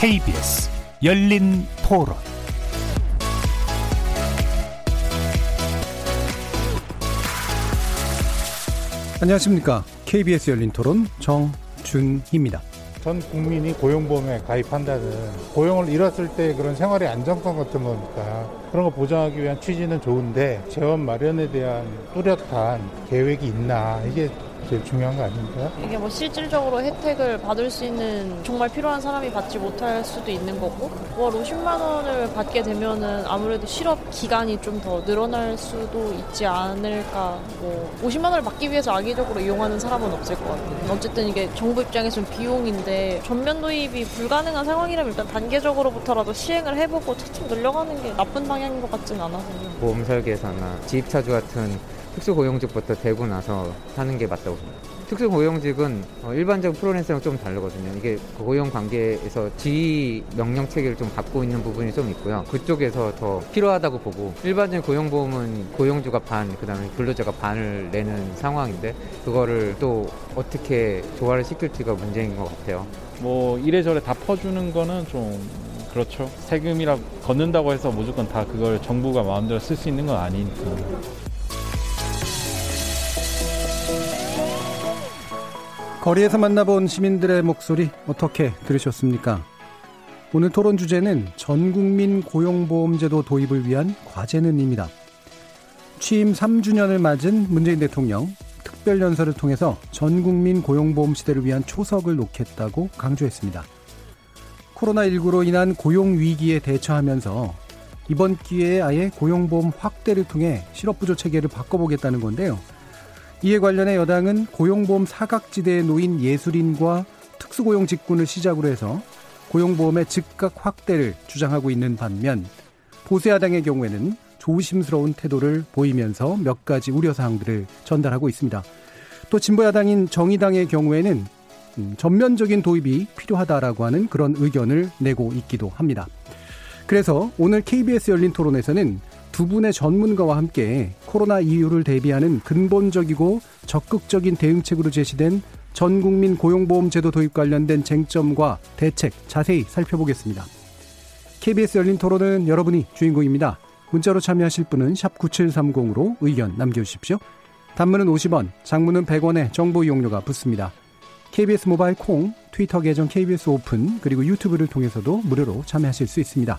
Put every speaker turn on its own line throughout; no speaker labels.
KBS 열린 토론
안녕하십니까. KBS 열린 토론 정준희입니다.
전 국민이 고용보험에 가입한다는 고용을 잃었을 때 그런 생활의 안정성 같은 거니까 그런 거 보장하기 위한 취지는 좋은데 재원 마련에 대한 뚜렷한 계획이 있나 이게 제일 중요한 거 아닙니까?
이게 뭐 실질적으로 혜택을 받을 수 있는 정말 필요한 사람이 받지 못할 수도 있는 거고 월 50만 원을 받게 되면은 아무래도 실업 기간이 좀 더 늘어날 수도 있지 않을까 뭐 50만 원을 받기 위해서 악의적으로 이용하는 사람은 없을 것 같아요. 어쨌든 이게 정부 입장에서는 비용인데 전면 도입이 불가능한 상황이라면 일단 단계적으로부터라도 시행을 해보고 차츰 늘려가는 게 나쁜 방향인 것 같지는 않아서요.
보험 설계사나 지입차주 같은 특수고용직부터 되고 나서 하는 게 맞다고 봅니다. 특수고용직은 어, 일반적 프로랜서랑 좀 다르거든요. 이게 고용 관계에서 지휘 명령 체계를 좀 갖고 있는 부분이 좀 있고요. 그쪽에서 더 필요하다고 보고 일반적인 고용보험은 고용주가 반, 그다음에 근로자가 반을 내는 상황인데 그거를 또 어떻게 조화를 시킬지가 문제인 것 같아요.
뭐 이래저래 다 퍼주는 거는 좀 그렇죠. 세금이라 걷는다고 해서 무조건 다 그걸 정부가 마음대로 쓸 수 있는 건 아니니까.
거리에서 만나본 시민들의 목소리 어떻게 들으셨습니까? 오늘 토론 주제는 전 국민 고용보험제도 도입을 위한 과제는입니다. 취임 3주년을 맞은 문재인 대통령 특별 연설을 통해서 전 국민 고용보험 시대를 위한 초석을 놓겠다고 강조했습니다. 코로나19로 인한 고용 위기에 대처하면서 이번 기회에 아예 고용보험 확대를 통해 실업부조 체계를 바꿔보겠다는 건데요. 이에 관련해 여당은 고용보험 사각지대에 놓인 예술인과 특수고용 직군을 시작으로 해서 고용보험의 즉각 확대를 주장하고 있는 반면 보수야당의 경우에는 조심스러운 태도를 보이면서 몇 가지 우려사항들을 전달하고 있습니다. 또 진보야당인 정의당의 경우에는 음, 전면적인 도입이 필요하다라고 하는 그런 의견을 내고 있기도 합니다. 그래서 오늘 KBS 열린 토론에서는 두 분의 전문가와 함께 코로나 이후를 대비하는 근본적이고 적극적인 대응책으로 제시된 전 국민 고용보험제도 도입 관련된 쟁점과 대책 자세히 살펴보겠습니다. KBS 열린 토론은 여러분이 주인공입니다. 문자로 참여하실 분은 9730으로 의견 남겨주십시오. 단문은 50원, 장문은 100원의 정보 이용료가 붙습니다. KBS 모바일 콩, 트위터 계정 KBS 오픈, 그리고 유튜브를 통해서도 무료로 참여하실 수 있습니다.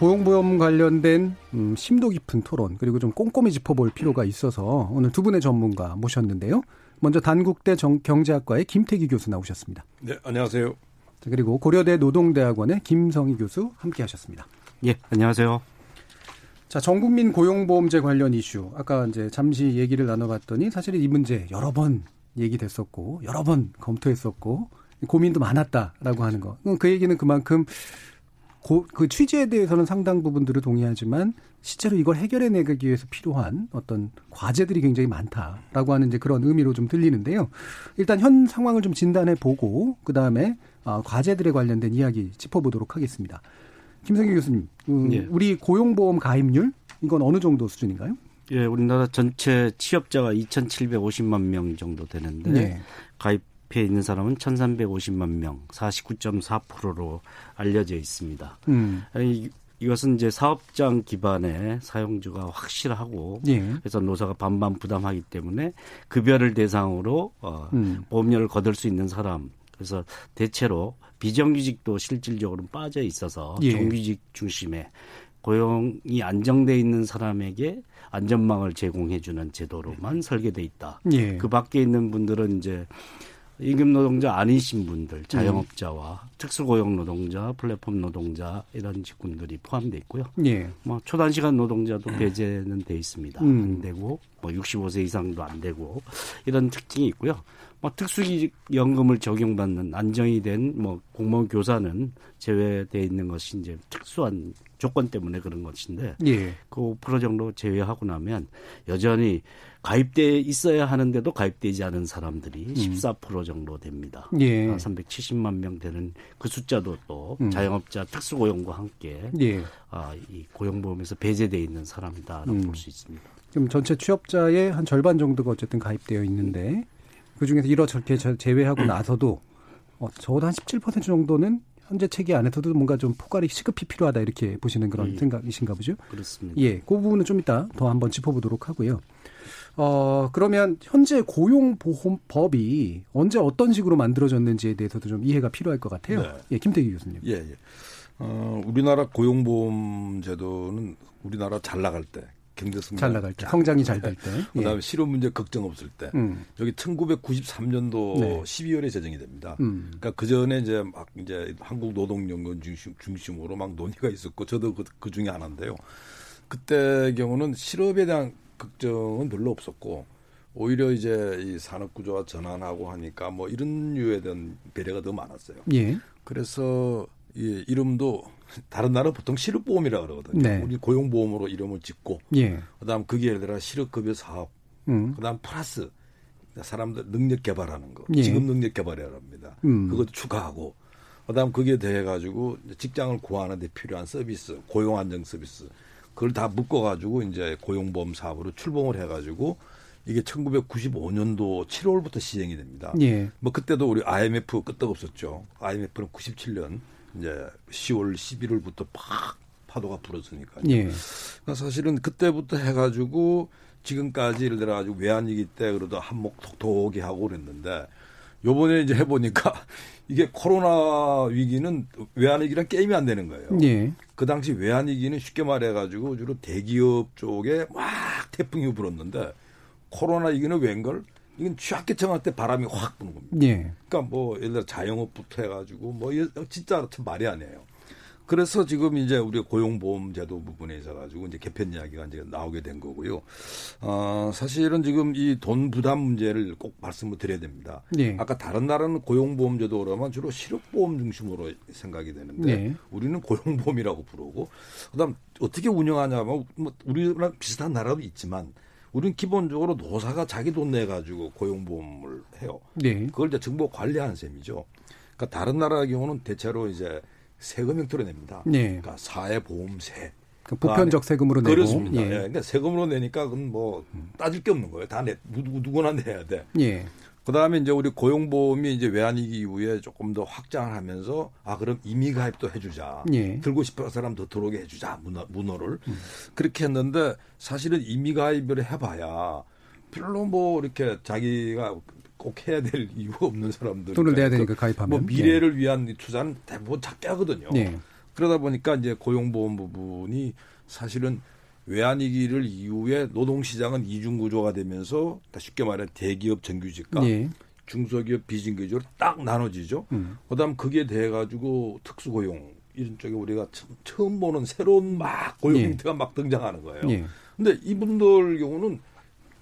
고용보험 관련된 음, 심도 깊은 토론 그리고 좀 꼼꼼히 짚어볼 필요가 있어서 오늘 두 분의 전문가 모셨는데요. 먼저 단국대 정, 경제학과의 김태기 교수 나오셨습니다.
네, 안녕하세요.
그리고 고려대 노동대학원의 김성희 교수 함께하셨습니다.
예, 안녕하세요.
자, 전국민 고용보험제 관련 이슈 아까 이제 잠시 얘기를 나눠봤더니 사실 이 문제 여러 번 얘기됐었고 여러 번 검토했었고 고민도 많았다라고 하는 거. 그 얘기는 그만큼 고, 그 취지에 대해서는 상당 부분들을 동의하지만 실제로 이걸 해결해내기 위해서 필요한 어떤 과제들이 굉장히 많다라고 하는 이제 그런 의미로 좀 들리는데요. 일단 현 상황을 좀 진단해 보고 그 다음에 어, 과제들에 관련된 이야기 짚어보도록 하겠습니다. 김성기 교수님, 음, 예. 우리 고용보험 가입률 이건 어느 정도 수준인가요?
예, 우리나라 전체 취업자가 2,750만 명 정도 되는데 예. 가입 앞에 있는 사람은 1,350만 명, 49.4%로 알려져 있습니다. 음. 이것은 이제 사업장 기반의 사용주가 확실하고 예. 그래서 노사가 반반 부담하기 때문에 급여를 대상으로 어, 음. 보험료를 거둘 수 있는 사람 그래서 대체로 비정규직도 실질적으로 빠져 있어서 예. 정규직 중심의 고용이 안정돼 있는 사람에게 안전망을 제공해 주는 제도로만 설계돼 있다. 예. 그 밖에 있는 분들은 이제 임금 노동자 아니신 분들, 자영업자와 음. 특수고용 노동자, 플랫폼 노동자 이런 직군들이 포함돼 있고요. 예. 뭐 초단시간 노동자도 배제는 돼 있습니다. 음. 안 되고 뭐 65세 이상도 안 되고 이런 특징이 있고요. 뭐 특수연금을 적용받는 안정이 된 뭐 공무원 교사는 제외돼 있는 것이 이제 특수한 조건 때문에 그런 것인데 예. 그5% 정도 제외하고 나면 여전히 가입돼 있어야 하는데도 가입되지 않은 사람들이 음. 14% 정도 됩니다. 예. 370만 아, 명 되는 그 숫자도 또 음. 자영업자 특수고용과 함께 예. 아, 이 고용보험에서 배제돼 있는 사람이다라고 음. 볼수 있습니다.
지금 전체 취업자의 한 절반 정도가 어쨌든 가입되어 있는데 그 중에서 이렇게 제외하고 나서도 어, 적어도 한 17% 정도는 현재 체계 안에서도 뭔가 좀 포괄이 시급히 필요하다 이렇게 보시는 그런 예. 생각이신가 보죠?
그렇습니다.
예, 그 부분은 좀 이따 더 한번 짚어보도록 하고요. 어, 그러면 현재 고용보험법이 언제 어떤 식으로 만들어졌는지에 대해서도 좀 이해가 필요할 것 같아요. 네. 예, 김태기 교수님.
예, 예. 어, 우리나라 고용보험 제도는 우리나라 잘 나갈 때 경제 성장
잘 나갈 때, 성장이 잘 될 때,
예. 그다음에 실업 문제 걱정 없을 때, 음. 여기 1993년도 네. 12월에 제정이 됩니다. 음. 그러니까 그 전에 이제 막 이제 한국 노동연구원 중심, 중심 으로 막 논의가 있었고 저도 그, 그 중에 하나인데요. 그때 경우는 실업에 대한 걱정은 별로 없었고 오히려 이제 이 산업 구조가 전환하고 하니까 뭐 이런 류에 대한 배려가 더 많았어요. 예. 그래서 이 이름도 다른 나라 보통 실업보험이라 고 그러거든요. 네. 우리 고용보험으로 이름을 짓고 예. 그다음 그게 예를 들어 실업급여 사업, 음. 그다음 플러스 사람들 능력 개발하는 거, 예. 지금 능력 개발이라 합니다. 음. 그것도 추가하고 그다음 그게 대해 가지고 직장을 구하는 데 필요한 서비스, 고용 안정 서비스 그걸 다 묶어 가지고 이제 고용보험 사업으로 출범을 해 가지고 이게 1995년도 7월부터 시행이 됩니다. 예. 뭐 그때도 우리 IMF 끄떡없었죠. IMF는 97년 이제 10월 11월부터 팍 파도가 불었으니까요. 예. 그러니까 사실은 그때부터 해가지고 지금까지 예를 들어 가지고 외환위기 때 그래도 한몫 톡톡히 하고 그랬는데 요번에 이제 해보니까 이게 코로나 위기는 외환위기랑 게임이 안 되는 거예요. 예. 그 당시 외환위기는 쉽게 말해가지고 주로 대기업 쪽에 막 태풍이 불었는데 코로나 위기는 웬걸 이건 취약계층할 때 바람이 확 부는 겁니다. 예. 그러니까 뭐 예를 들어 자영업부터 해가지고 뭐 진짜 참 말이 아니에요. 그래서 지금 이제 우리 고용보험제도 부분에 있어 가지고 이제 개편 이야기가 이제 나오게 된 거고요. 어, 사실은 지금 이 돈 부담 문제를 꼭 말씀을 드려야 됩니다. 예. 아까 다른 나라는 고용보험제도 그러면 주로 실업보험 중심으로 생각이 되는데 예. 우리는 고용보험이라고 부르고 그다음 어떻게 운영하냐면 뭐 우리랑 비슷한 나라도 있지만 우리는 기본적으로 노사가 자기 돈 내 가지고 고용보험을 해요. 네. 그걸 이제 정부가 관리하는 셈이죠. 그러니까 다른 나라의 경우는 대체로 이제 세금 형태로 냅니다. 네. 그러니까 사회보험세.
그 보편적 세금으로 내고.
그렇습니다. 예. 예. 그러니까 세금으로 내니까 그건 뭐 따질 게 없는 거예요. 다 내, 누구, 누구나 내야 돼. 예. 그 다음에 이제 우리 고용보험이 이제 외환위기 이후에 조금 더 확장을 하면서 아, 그럼 임의가입도 해주자. 예. 들고 싶은 사람 더 들어오게 해주자. 문어, 문어를. 음. 그렇게 했는데 사실은 임의가입을 해봐야 별로 뭐 이렇게 자기가 꼭 해야 될 이유가 없는 사람들.
돈을 내야 되니까 가입하면.
뭐 미래를 예. 위한 투자는 대부분 작게 하거든요. 예. 그러다 보니까 이제 고용보험 부분이 사실은 외환위기를 이후에 노동시장은 이중구조가 되면서 쉽게 말해 대기업 정규직과 예. 중소기업 비정규직으로 딱 나눠지죠. 음. 그다음 그게 돼 가지고 특수고용 이런 쪽에 우리가 처음 보는 새로운 막 고용 예. 형태가 막 등장하는 거예요. 예. 근데 이분들 경우는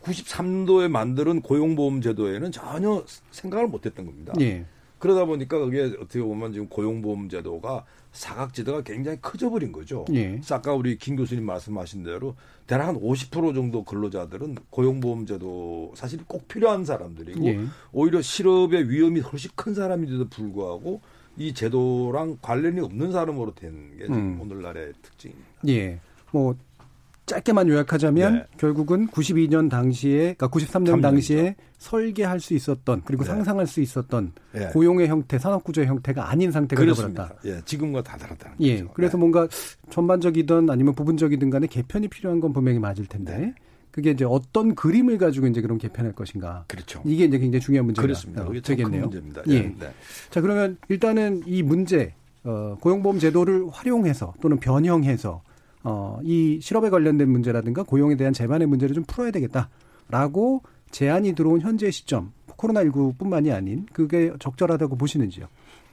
93도에 만드는 고용보험 제도에는 전혀 생각을 못 했던 겁니다. 예. 그러다 보니까 그게 어떻게 보면 지금 고용보험 제도가 사각지대가 굉장히 커져버린 거죠. 예. 아까 우리 김 교수님 말씀하신 대로 대략 한 50% 정도 근로자들은 고용보험 제도 사실 꼭 필요한 사람들이고 예. 오히려 실업의 위험이 훨씬 큰 사람인데도 불구하고 이 제도랑 관련이 없는 사람으로 된게 음. 오늘날의 특징입니다.
예. 뭐 짧게만 요약하자면 네. 결국은 92년 당시에 그러니까 93년 당시에 설계할 수 있었던 그리고 네. 상상할 수 있었던 네. 고용의 형태, 산업 구조의 형태가 아닌 상태가 되어버렸다.
예, 지금과 다 다르다는
예, 거죠. 그래서 네. 뭔가 전반적이든 아니면 부분적이든 간에 개편이 필요한 건 분명히 맞을 텐데 네. 그게 이제 어떤 그림을 가지고 이제 그럼 개편할 것인가.
그렇죠.
이게 이제 굉장히 중요한 문제가
그렇습니다. 어, 되겠네요. 문제입니다.
예. 네. 자 그러면 일단은 이 문제 어, 고용보험 제도를 활용해서 또는 변형해서 어, 이 실업에 관련된 문제라든가 고용에 대한 재반의 문제를 좀 풀어야 되겠다라고 제안이 들어온 현재 시점 코로나19뿐만이 아닌 그게 적절하다고 보시는지요?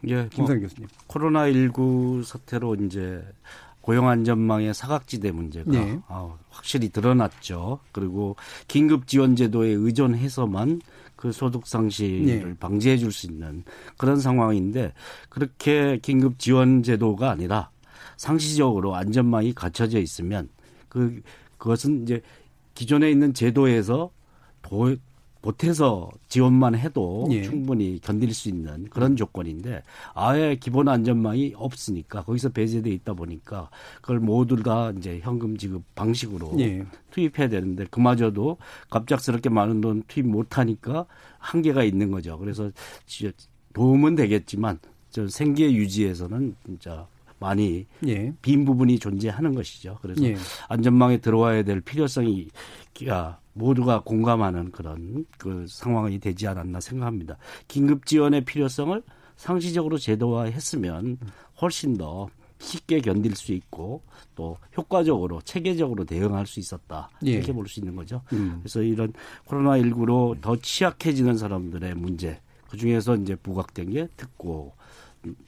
예, 김성 뭐, 교수님.
코로나19 사태로 이제 고용 안전망의 사각지대 문제가 네. 아, 확실히 드러났죠. 그리고 긴급 지원 제도에 의존해서만 그 소득 상실을 네. 방지해 줄 수 있는 그런 상황인데 그렇게 긴급 지원 제도가 아니라 상시적으로 안전망이 갖춰져 있으면 그 그것은 이제 기존에 있는 제도에서 도, 보태서 지원만 해도 예. 충분히 견딜 수 있는 그런 조건인데 아예 기본 안전망이 없으니까 거기서 배제돼 있다 보니까 그걸 모두 다 이제 현금 지급 방식으로 예. 투입해야 되는데 그마저도 갑작스럽게 많은 돈 투입 못 하니까 한계가 있는 거죠. 그래서 도움은 되겠지만 저 생계 유지에서는 진짜 많이 예. 빈 부분이 존재하는 것이죠. 그래서 예. 안전망에 들어와야 될 필요성이 모두가 공감하는 그런 그 상황이 되지 않았나 생각합니다. 긴급 지원의 필요성을 상시적으로 제도화했으면 훨씬 더 쉽게 견딜 수 있고 또 효과적으로 체계적으로 대응할 수 있었다 예. 이렇게 볼 수 있는 거죠. 음. 그래서 이런 코로나 19로 더 취약해지는 사람들의 문제 그 중에서 이제 부각된 게 특고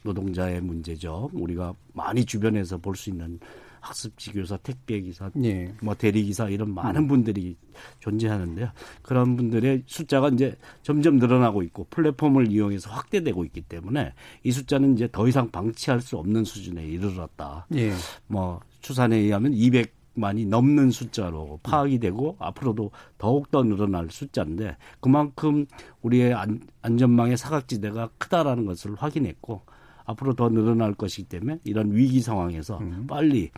노동자의 문제죠. 우리가 많이 주변에서 볼 수 있는 학습지 교사, 택배 기사, 예. 뭐 대리 기사 이런 많은 음. 분들이 존재하는데요. 그런 분들의 숫자가 이제 점점 늘어나고 있고 플랫폼을 이용해서 확대되고 있기 때문에 이 숫자는 이제 더 이상 방치할 수 없는 수준에 이르렀다. 예. 뭐 추산에 의하면 200 많이 넘는 숫자로 파악이 되고 앞으로도 더욱 더 늘어날 숫자인데 그만큼 우리의 안, 안전망의 사각지대가 크다라는 것을 확인했고 앞으로 더 늘어날 것이기 때문에 이런 위기 상황에서 음. 빨리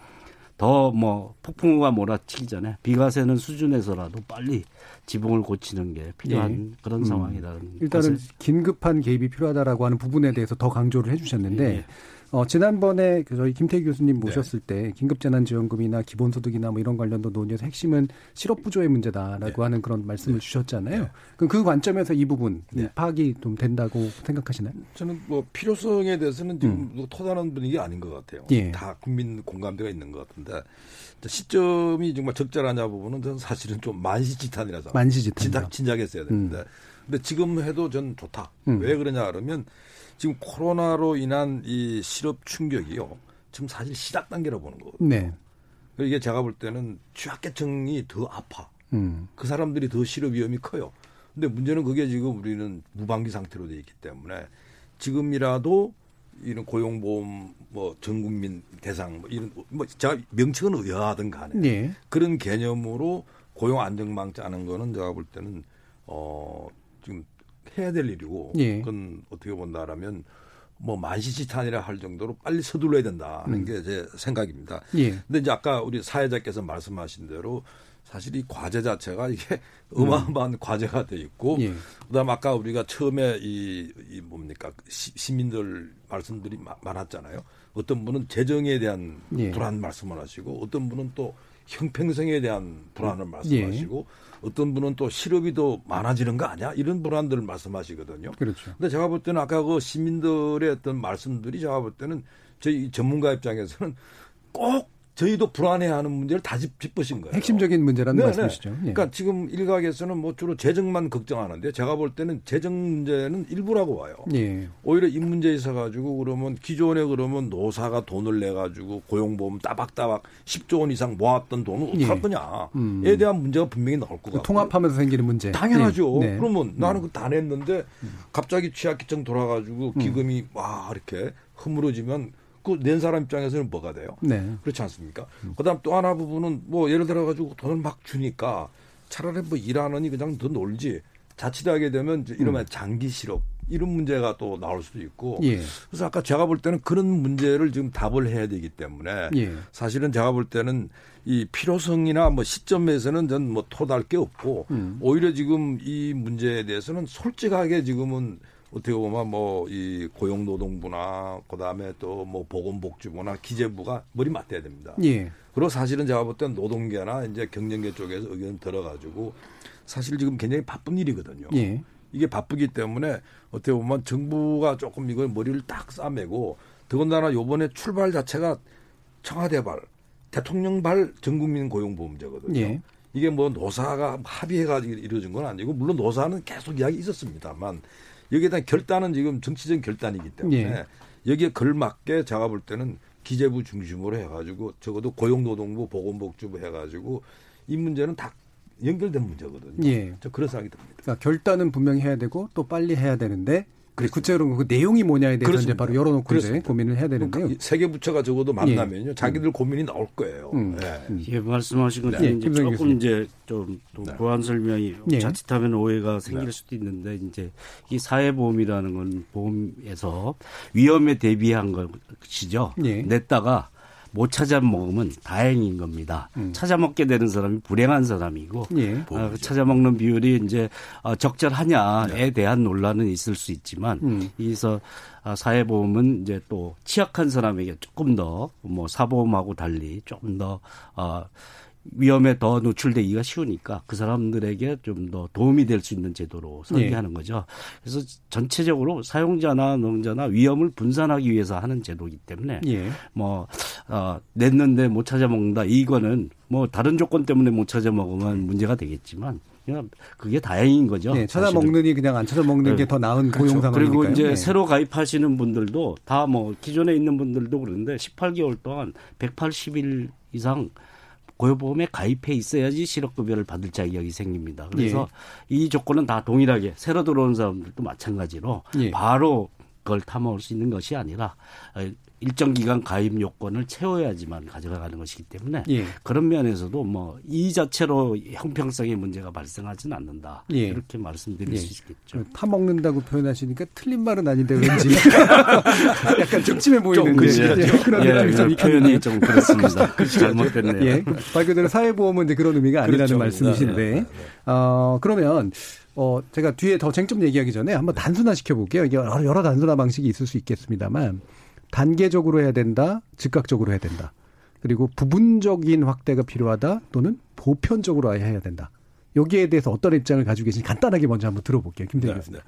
더 뭐 폭풍우가 몰아치기 전에 비가 새는 수준에서라도 빨리 지붕을 고치는 게 필요한 네. 그런 음. 상황이라는
일단은 긴급한 개입이 필요하다라고 하는 부분에 대해서 더 강조를 해주셨는데 네. 어, 지난번에 그 저희 김태기 교수님 네. 모셨을 네. 때 긴급재난지원금이나 기본소득이나 뭐 이런 관련도 논의해서 핵심은 실업부조의 문제다라고 네. 하는 그런 말씀을 네. 주셨잖아요. 네. 그럼 그 관점에서 이 부분 네. 파악이 좀 된다고 생각하시나요?
저는 뭐 필요성에 대해서는 지금 음. 토다는 분위기 아닌 것 같아요. 예. 다 국민 공감대가 있는 것 같은데 시점이 정말 적절하냐 부분은 저는 사실은 좀 만시지탄이라서
만시지탄
진작 진작했어야 되는데 음. 근데 지금 해도 전 좋다. 음. 왜 그러냐 그러면 지금 코로나로 인한 이 실업 충격이요. 지금 사실 시작 단계로 보는 거거든요. 네. 이게 제가 볼 때는 취약계층이 더 아파. 음. 그 사람들이 더 실업 위험이 커요. 근데 문제는 그게 지금 우리는 무방기 상태로 돼 있기 때문에 지금이라도 이런 고용보험 뭐 전국민 대상 뭐 이런 뭐 제가 명칭은 의아하든 간에 네. 그런 개념으로 고용 안정망 짜는 거는 제가 볼 때는 어 지금 해야 될 일이고 예. 그건 어떻게 본다라면 뭐 만시지탄이라 할 정도로 빨리 서둘러야 된다는 음. 게제 생각입니다. 예. 근데 이제 아까 우리 사회자께서 말씀하신 대로 사실 이 과제 자체가 이게 음. 어마어마한 음. 과제가 돼 있고 예. 그다음 아까 우리가 처음에 이, 이 뭡니까 시, 시민들 말씀들이 마, 많았잖아요. 어떤 분은 재정에 대한 예. 불안 말씀을 하시고 어떤 분은 또 형평성에 대한 불안을 음. 말씀하시고 예. 어떤 분은 또 실업이 더 많아지는 거 아니야? 이런 불안들을 말씀하시거든요.
그렇죠.
근데 제가 볼 때는 아까 그 시민들의 어떤 말씀들이 제가 볼 때는 저희 전문가 입장에서는 꼭 저희도 불안해하는 문제를 다 짚으신 거예요.
핵심적인 문제라는 네네. 말씀이시죠.
예. 그러니까 지금 일각에서는 뭐 주로 재정만 걱정하는데 제가 볼 때는 재정 문제는 일부라고 와요. 예. 오히려 이 문제에 있어 가지고 그러면 기존에 그러면 노사가 돈을 내 가지고 고용보험 따박따박 10조 원 이상 모았던 돈은 어떻게 예. 할 거냐에 음. 대한 문제가 분명히 나올 것 같고
통합하면서 생기는 문제.
당연하죠. 네. 그러면 나는 그다 냈는데 갑자기 취약기증 돌아가지고 음. 기금이 음. 와 이렇게 흐물어지면 그 낸 사람 입장에서는 뭐가 돼요? 네. 그렇지 않습니까? 음. 그다음 또 하나 부분은 뭐 예를 들어 가지고 돈을 막 주니까 차라리 뭐 일하느니 그냥 더 놀지 자칫하게 되면 이러면 음. 장기 실업 이런 문제가 또 나올 수도 있고 예. 그래서 아까 제가 볼 때는 그런 문제를 지금 답을 해야 되기 때문에 예. 사실은 제가 볼 때는 이 필요성이나 뭐 시점에서는 전 뭐 토달 게 없고 음. 오히려 지금 이 문제에 대해서는 솔직하게 지금은 어떻게 보면 뭐 이 고용노동부나 그다음에 또 뭐 보건복지부나 기재부가 머리 맞대야 됩니다. 예. 그리고 사실은 제가 볼땐 노동계나 이제 경영계 쪽에서 의견 들어가지고 사실 지금 굉장히 바쁜 일이거든요. 예. 이게 바쁘기 때문에 어떻게 보면 정부가 조금 이걸 머리를 딱 싸매고 더군다나 요번에 출발 자체가 청와대 발 대통령 발 전국민 고용보험제거든요. 예. 이게 뭐 노사가 합의해가지고 이루어진 건 아니고 물론 노사는 계속 이야기 있었습니다만 여기에 대한 결단은 지금 정치적 결단이기 때문에 예. 여기에 걸맞게 제가 볼 때는 기재부 중심으로 해가지고 적어도 고용노동부 보건복지부 해가지고 이 문제는 다 연결된 문제거든요. 예. 저 그런 생각이 듭니다.
그러니까 결단은 분명히 해야 되고 또 빨리 해야 되는데 구체적으로 그 내용이 뭐냐에 대해서 그렇습니다. 이제 바로 열어놓고 그렇습니다. 이제 고민을 해야 되는데요.
세계 부처가 적어도 만나면요, 예. 자기들 고민이 나올 거예요. 음.
예. 예, 말씀하신 것처럼 네. 이제 조금 교수님. 이제 좀 네. 보완 설명이 예. 자칫하면 오해가 생길 네. 수도 있는데 이제 이 사회보험이라는 건 보험에서 위험에 대비한 것이죠. 예. 냈다가 못 찾아 먹으면 다행인 겁니다. 음. 찾아 먹게 되는 사람이 불행한 사람이고 예. 아, 찾아 먹는 비율이 이제 어, 적절하냐에 네. 대한 논란은 있을 수 있지만 음. 이서 아, 사회보험은 이제 또 취약한 사람에게 조금 더 뭐 사보험하고 달리 조금 더 어, 위험에 더 노출되기가 쉬우니까 그 사람들에게 좀 더 도움이 될 수 있는 제도로 설계하는 예. 거죠. 그래서 전체적으로 사용자나 노동자나 위험을 분산하기 위해서 하는 제도이기 때문에 예. 뭐 어, 냈는데 못 찾아 먹는다 이거는 뭐 다른 조건 때문에 못 찾아 먹으면 문제가 되겠지만 그냥 그게 다행인 거죠.
네, 찾아 먹느니 그냥 안 찾아 먹는 네. 게더 나은 그렇죠. 고용 상황이니까요.
그리고 이제 네. 새로 가입하시는 분들도 다 뭐 기존에 있는 분들도 그런데 18개월 동안 180일 이상 고용보험에 가입해 있어야지 실업급여를 받을 자격이 생깁니다. 그래서 예. 이 조건은 다 동일하게 새로 들어온 사람들도 마찬가지로 예. 바로 그걸 탐험할 수 있는 것이 아니라 일정 기간 가입 요건을 채워야지만 가져가는 것이기 때문에 예. 그런 면에서도 뭐 이 자체로 형평성의 문제가 발생하지는 않는다 예. 이렇게 말씀드릴 예. 수 있겠죠.
타 먹는다고 표현하시니까 틀린 말은 아닌데 왠지 약간 적침해 보이는데
예, 그런 예, 좀 표현이 좀 그렇습니다. 잘못됐네요. 예.
말 그대로 사회보험은 이제 그런 의미가 아니라는 그렇죠. 말씀이신데 네, 네. 어, 그러면 어, 제가 뒤에 더 쟁점 얘기하기 전에 한번 단순화 시켜볼게요. 여러, 여러 단순화 방식이 있을 수 있겠습니다만 단계적으로 해야 된다, 즉각적으로 해야 된다. 그리고 부분적인 확대가 필요하다 또는 보편적으로 해야 된다. 여기에 대해서 어떤 입장을 가지고 계신지 간단하게 먼저 한번 들어볼게요. 김대중 네, 교수님. 네.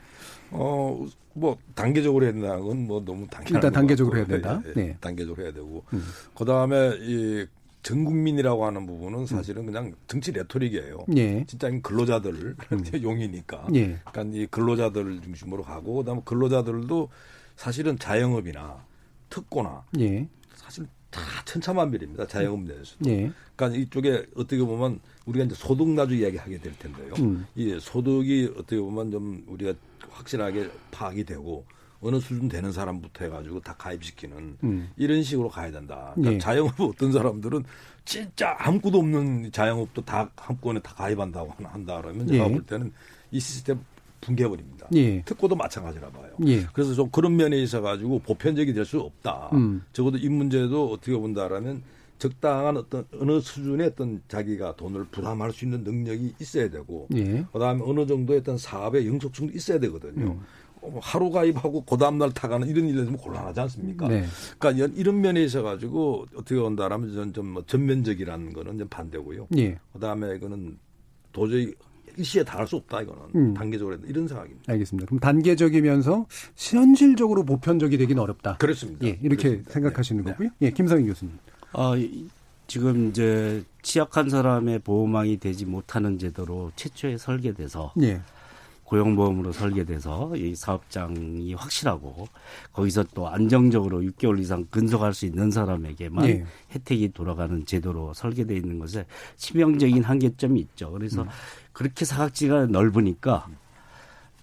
어, 뭐 단계적으로 해야 된다는 건 뭐 너무
당연한 일단 단계적으로 해야 된다.
네, 네. 단계적으로 해야 되고 음. 그다음에 이 전국민이라고 하는 부분은 사실은 그냥 정치 레토릭이에요. 예. 진짜 근로자들 음. 용이니까. 예. 그러니까 이 근로자들 중심으로 가고 그다음에 근로자들도 사실은 자영업이나 특고나 예. 사실 다 천차만별입니다. 자영업 내에서도. 예. 그러니까 이쪽에 어떻게 보면 우리가 이제 소득 나주 이야기하게 될 텐데요. 음. 이 소득이 어떻게 보면 좀 우리가 확실하게 파악이 되고 어느 수준 되는 사람부터 해가지고 다 가입시키는 음. 이런 식으로 가야 된다. 그러니까 예. 자영업 어떤 사람들은 진짜 아무것도 없는 자영업도 다 한꺼번에 다 가입한다고 한다 그러면 제가 예. 볼 때는 이 시스템 붕괴버립니다. 예. 특고도 마찬가지라 봐요. 예. 그래서 좀 그런 면에 있어 가지고 보편적이 될 수 없다. 음. 적어도 이 문제도 어떻게 본다라면 적당한 어떤 어느 수준의 어떤 자기가 돈을 부담할 수 있는 능력이 있어야 되고 예. 그다음에 어느 정도의 어떤 사업의 영속성도 있어야 되거든요. 음. 뭐 하루 가입하고 그 다음날 타가는 이런 일이 되면 곤란하지 않습니까? 네. 그러니까 이런 면에 있어 가지고 어떻게 본다라면 전좀 전면적이라는 거는 좀 반대고요. 예. 그다음에 이거는 도저히 일시에 다 할 수 없다 이거는 음. 단계적으로 이런 생각입니다.
알겠습니다. 그럼 단계적이면서 현실적으로 보편적이 되기는 어렵다.
그렇습니다.
예, 이렇게
그렇습니다.
생각하시는 네. 거고요. 예, 김성희 교수님.
아, 지금 이제 취약한 사람의 보호망이 되지 못하는 제도로 최초에 설계돼서 예. 고용보험으로 설계돼서 이 사업장이 확실하고 거기서 또 안정적으로 6개월 이상 근속할 수 있는 사람에게만 예. 혜택이 돌아가는 제도로 설계되어 있는 것에 치명적인 한계점이 있죠. 그래서 음. 그렇게 사각지가 넓으니까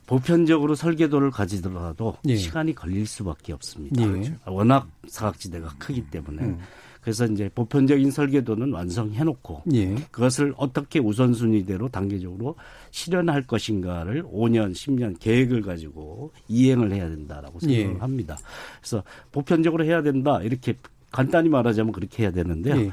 보편적으로 설계도를 가지더라도 예. 시간이 걸릴 수밖에 없습니다. 예. 워낙 사각지대가 크기 때문에. 음. 그래서 이제 보편적인 설계도는 완성해놓고 예. 그것을 어떻게 우선순위대로 단계적으로 실현할 것인가를 5년, 10년 계획을 가지고 이행을 해야 된다라고 생각을 예. 합니다. 그래서 보편적으로 해야 된다 이렇게 간단히 말하자면 그렇게 해야 되는데요.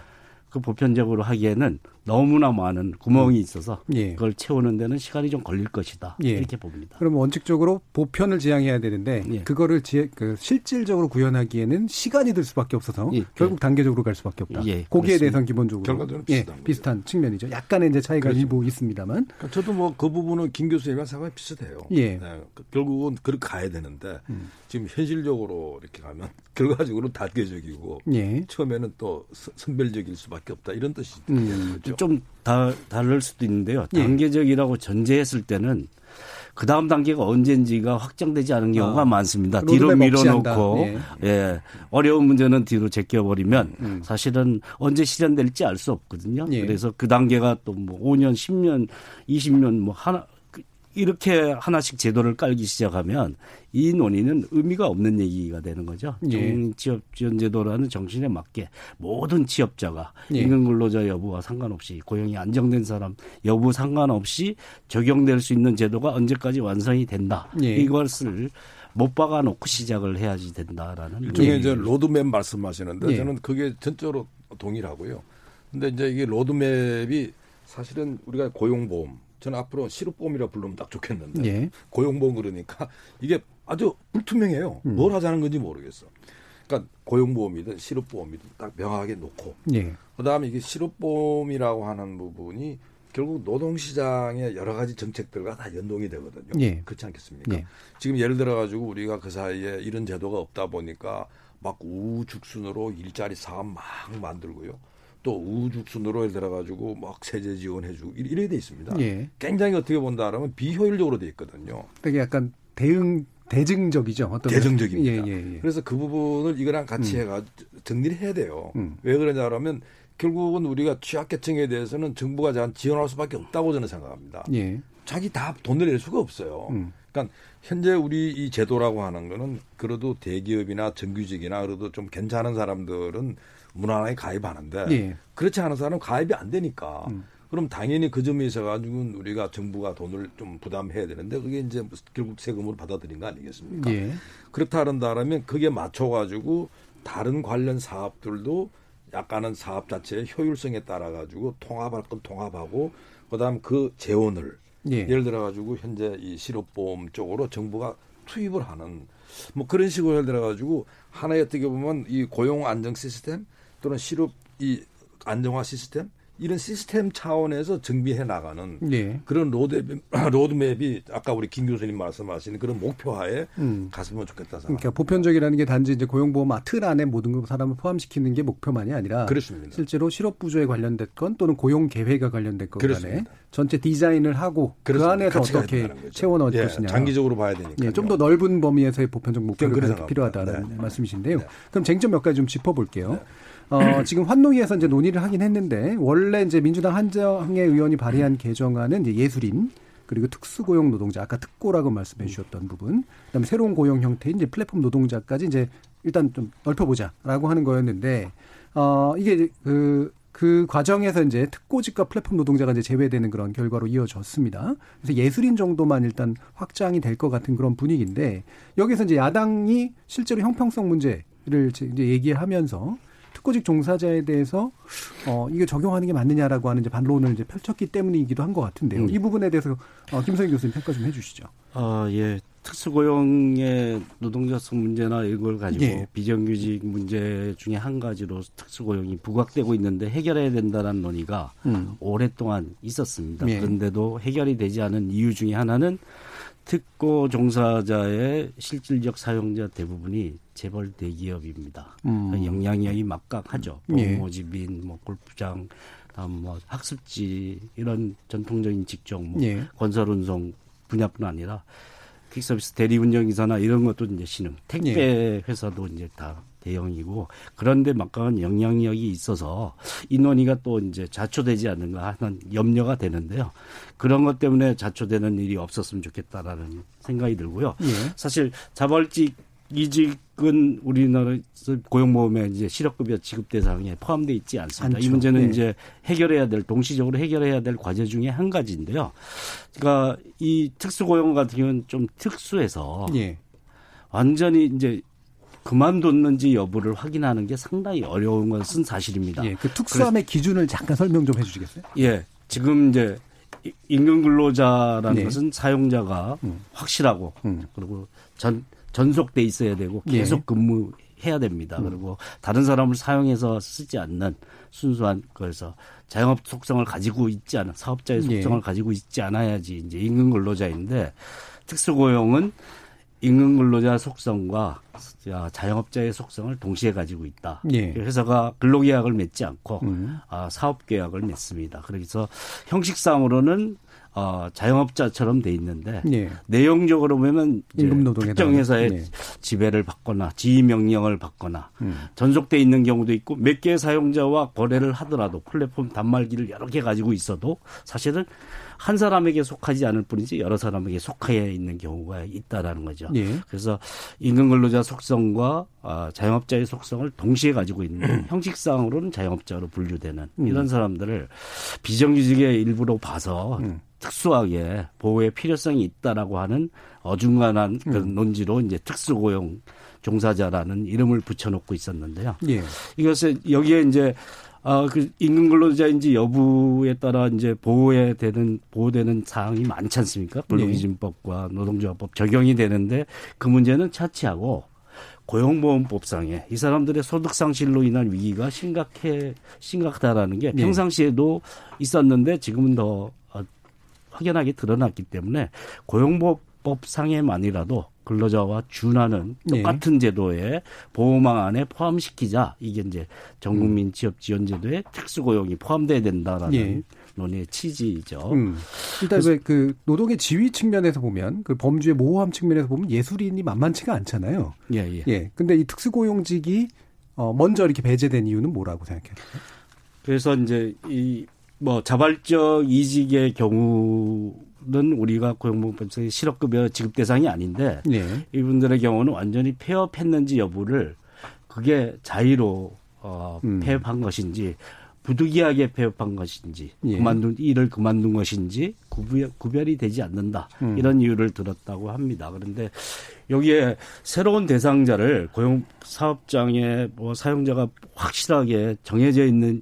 예. 그 보편적으로 하기에는 너무나 많은 구멍이 있어서 예. 그걸 채우는 데는 시간이 좀 걸릴 것이다 예. 이렇게 봅니다.
그럼 원칙적으로 보편을 지향해야 되는데 예. 그거를 지, 그 실질적으로 구현하기에는 시간이 들 수밖에 없어서 예. 결국 단계적으로 갈 수밖에 없다. 예. 거기에 대해서는 기본적으로
결과적으로
예, 비슷한 측면이죠. 약간의 이제 차이가 그렇죠. 일부 있습니다만.
그러니까 저도 뭐 그 부분은 김 교수님과 생각이 비슷해요. 예. 네. 그 결국은 그렇게 가야 되는데 음. 지금 현실적으로 이렇게 가면 결과적으로 단계적이고 예. 처음에는 또 선별적일 수밖에 없다 이런 뜻이 음.
죠좀 다, 다를 수도 있는데요. 예. 단계적이라고 전제했을 때는 그 다음 단계가 언젠지가 확정되지 않은 경우가 아, 많습니다. 뒤로 밀어놓고 예. 예. 어려운 문제는 뒤로 제껴버리면 음. 사실은 언제 실현될지 알 수 없거든요. 예. 그래서 그 단계가 또 뭐 5년, 10년, 20년 뭐 하나 이렇게 하나씩 제도를 깔기 시작하면 이 논의는 의미가 없는 얘기가 되는 거죠. 예. 취업 지원 제도라는 정신에 맞게 모든 취업자가 예. 임금 근로자 여부와 상관없이 고용이 안정된 사람 여부 상관없이 적용될 수 있는 제도가 언제까지 완성이 된다. 예. 이것을 못 박아 놓고 시작을 해야지 된다라는
일종의 이제 로드맵 말씀하시는데 예. 저는 그게 전적으로 동일하고요. 근데 이제 이게 로드맵이 사실은 우리가 고용보험 저는 앞으로 실업보험이라 부르면 딱 좋겠는데 예. 고용보험 그러니까 이게 아주 불투명해요. 음. 뭘 하자는 건지 모르겠어. 그러니까 고용보험이든 실업보험이든 딱 명확하게 놓고 예. 그다음에 이게 실업보험이라고 하는 부분이 결국 노동시장의 여러 가지 정책들과 다 연동이 되거든요. 예. 그렇지 않겠습니까? 예. 지금 예를 들어 가지고 우리가 그 사이에 이런 제도가 없다 보니까 막 우죽순으로 일자리 사업 막 만들고요. 또 우죽순으로 예를 들어가지고 막 세제 지원해주고 이래 돼 있습니다. 예. 굉장히 어떻게 본다라면 비효율적으로 돼 있거든요.
되게 약간 대응 대증적이죠. 어떤
대증적입니다. 예, 예, 예. 그래서 그 부분을 이거랑 같이 음. 해가 정리를 해야 돼요. 음. 왜 그러냐면 결국은 우리가 취약계층에 대해서는 정부가 지원할 수밖에 없다고 저는 생각합니다. 예. 자기 다 돈을 낼 수가 없어요. 음. 그러니까 현재 우리 이 제도라고 하는 거는 그래도 대기업이나 정규직이나 그래도 좀 괜찮은 사람들은 무난하게 가입하는데 예. 그렇지 않은 사람은 가입이 안 되니까 음. 그럼 당연히 그 점에 있어 가지고는 우리가 정부가 돈을 좀 부담해야 되는데 그게 이제 결국 세금으로 받아들인 거 아니겠습니까? 예. 그렇다 한다면 그게 맞춰 가지고 다른 관련 사업들도 약간은 사업 자체의 효율성에 따라 가지고 통합할 건 통합하고 그다음 그 재원을 예. 예를 들어 가지고 현재 이 실업보험 쪽으로 정부가 투입을 하는 뭐 그런 식으로 예를 들어 가지고 하나의 어떻게 보면 이 고용 안정 시스템 또는 실업 이 안정화 시스템 이런 시스템 차원에서 정비해 나가는 네. 그런 로드맵, 로드맵이 아까 우리 김 교수님 말씀하신 그런 목표하에 음. 갔으면 좋겠다 생각.
그러니까 보편적이라는 게 단지 이제 고용보험 틀 안에 모든 사람을 포함시키는 게 목표만이 아니라
그렇습니다.
실제로 실업 부조에 관련된 건 또는 고용 계획에 관련된 것 간에 전체 디자인을 하고 그 그렇습니다. 그 안에서 어떻게 채워 넣을 예, 것이냐.
장기적으로 봐야 되니까.
예, 좀더 넓은 범위에서의 보편적 목표를 필요하다는 네. 말씀이신데요. 네. 그럼 쟁점 몇 가지 좀 짚어볼게요. 네. 어, 지금 환노위에서 이제 논의를 하긴 했는데 원래 이제 민주당 한정혜 의원이 발의한 개정안은 이제 예술인 그리고 특수고용 노동자 아까 특고라고 말씀해 주셨던 부분 그다음에 새로운 고용 형태인 이제 플랫폼 노동자까지 이제 일단 좀 넓혀보자라고 하는 거였는데 어 이게 그그 그 과정에서 이제 특고직과 플랫폼 노동자가 이제 제외되는 그런 결과로 이어졌습니다. 그래서 예술인 정도만 일단 확장이 될 것 같은 그런 분위기인데 여기서 이제 야당이 실제로 형평성 문제를 이제 얘기하면서 특고직 종사자에 대해서 어 이게 적용하는 게 맞느냐라고 하는 이제 반론을 이제 펼쳤기 때문이기도 한 것 같은데요. 음. 이 부분에 대해서 어, 김성희 교수님 평가 좀 해주시죠.
아 예. 특수고용의 노동자성 문제나 이걸 가지고 예. 비정규직 문제 중에 한 가지로 특수고용이 부각되고 있는데 해결해야 된다는 논의가 음. 오랫동안 있었습니다. 예. 그런데도 해결이 되지 않은 이유 중에 하나는 특고 종사자의 실질적 사용자 대부분이 재벌 대기업입니다. 음. 영향력이 막강하죠. 예. 모집인, 뭐 골프장, 다음 뭐 학습지 이런 전통적인 직종, 뭐 예. 건설운송 분야뿐 아니라 퀵서비스 대리운전기사나 이런 것도 이제 신흥, 택배 예. 회사도 이제 다 대형이고 그런데 막강한 영향력이 있어서 이 논의가 또 이제 자초되지 않는가 하는 염려가 되는데요. 그런 것 때문에 자초되는 일이 없었으면 좋겠다라는 생각이 들고요. 예. 사실 자벌직 이직은 우리나라에서 고용보험에 이제 실업급여 지급 대상에 포함돼 있지 않습니다. 않죠. 이 문제는 네. 이제 해결해야 될 동시적으로 해결해야 될 과제 중에 한 가지인데요. 그러니까 이 특수고용 같은 경우는 좀 특수해서 예. 완전히 이제 그만뒀는지 여부를 확인하는 게 상당히 어려운 것은 사실입니다.
예, 그 특수함의 그래서, 기준을 잠깐 설명 좀 해주시겠어요?
예, 지금 이제 임금 근로자라는 네. 것은 사용자가 음. 확실하고 음. 그리고 전 전속돼 있어야 되고 예. 계속 근무해야 됩니다. 음. 그리고 다른 사람을 사용해서 쓰지 않는 순수한 거에서 자영업 속성을 가지고 있지 않은 사업자의 예. 속성을 예. 가지고 있지 않아야지 이제 임금 근로자인데 특수고용은 임금 근로자 속성과 자영업자의 속성을 동시에 가지고 있다. 예. 회사가 근로계약을 맺지 않고 음. 아, 사업계약을 맺습니다. 그래서 형식상으로는 어, 자영업자처럼 돼 있는데 예. 내용적으로 보면 특정 회사의 예. 지배를 받거나 지휘 명령을 받거나 음. 전속돼 있는 경우도 있고 몇 개의 사용자와 거래를 하더라도 플랫폼 단말기를 여러 개 가지고 있어도 사실은 한 사람에게 속하지 않을 뿐이지 여러 사람에게 속해 있는 경우가 있다라는 거죠. 예. 그래서 임금 근로자 속성과 아, 자영업자의 속성을 동시에 가지고 있는 음. 형식상으로는 자영업자로 분류되는 음. 이런 사람들을 비정규직의 일부로 봐서 음. 특수하게 보호의 필요성이 있다라고 하는 어중간한 그 음. 논지로 이제 특수고용 종사자라는 이름을 붙여놓고 있었는데요. 예. 이것을 여기에 이제 아, 그 임금 근로자인지 여부에 따라 이제 보호에 되는 보호되는 사항이 많지 않습니까? 근로기준법과 노동조합법 적용이 되는데 그 문제는 차치하고 고용보험법상에 이 사람들의 소득 상실로 인한 위기가 심각해 심각하다라는 게 네. 평상시에도 있었는데 지금은 더 어, 확연하게 드러났기 때문에 고용보험 법상에만이라도 근로자와 준하는 네. 똑같은 네. 제도의 보호망 안에 포함시키자 이게 이제 전국민 취업 지원 제도에 특수 고용이 포함돼야 된다라는 네. 논의의 취지죠. 음.
일단 그 노동의 지위 측면에서 보면 그 범주의 모호함 측면에서 보면 예술인이 만만치가 않잖아요. 예, 예. 예. 근데 이 특수 고용직이 어 먼저 이렇게 배제된 이유는 뭐라고 생각해요?
그래서 이제 이 뭐 자발적 이직의 경우 는 우리가 고용보험법상의 실업급여 지급 대상이 아닌데 네. 이분들의 경우는 완전히 폐업했는지 여부를 그게 자의로 어, 음. 폐업한 것인지 부득이하게 폐업한 것인지 예. 그만둔 일을 그만둔 것인지 구별, 구별 이 되지 않는다 음. 이런 이유를 들었다고 합니다. 그런데 여기에 새로운 대상자를 고용 사업장에 뭐 사용자가 확실하게 정해져 있는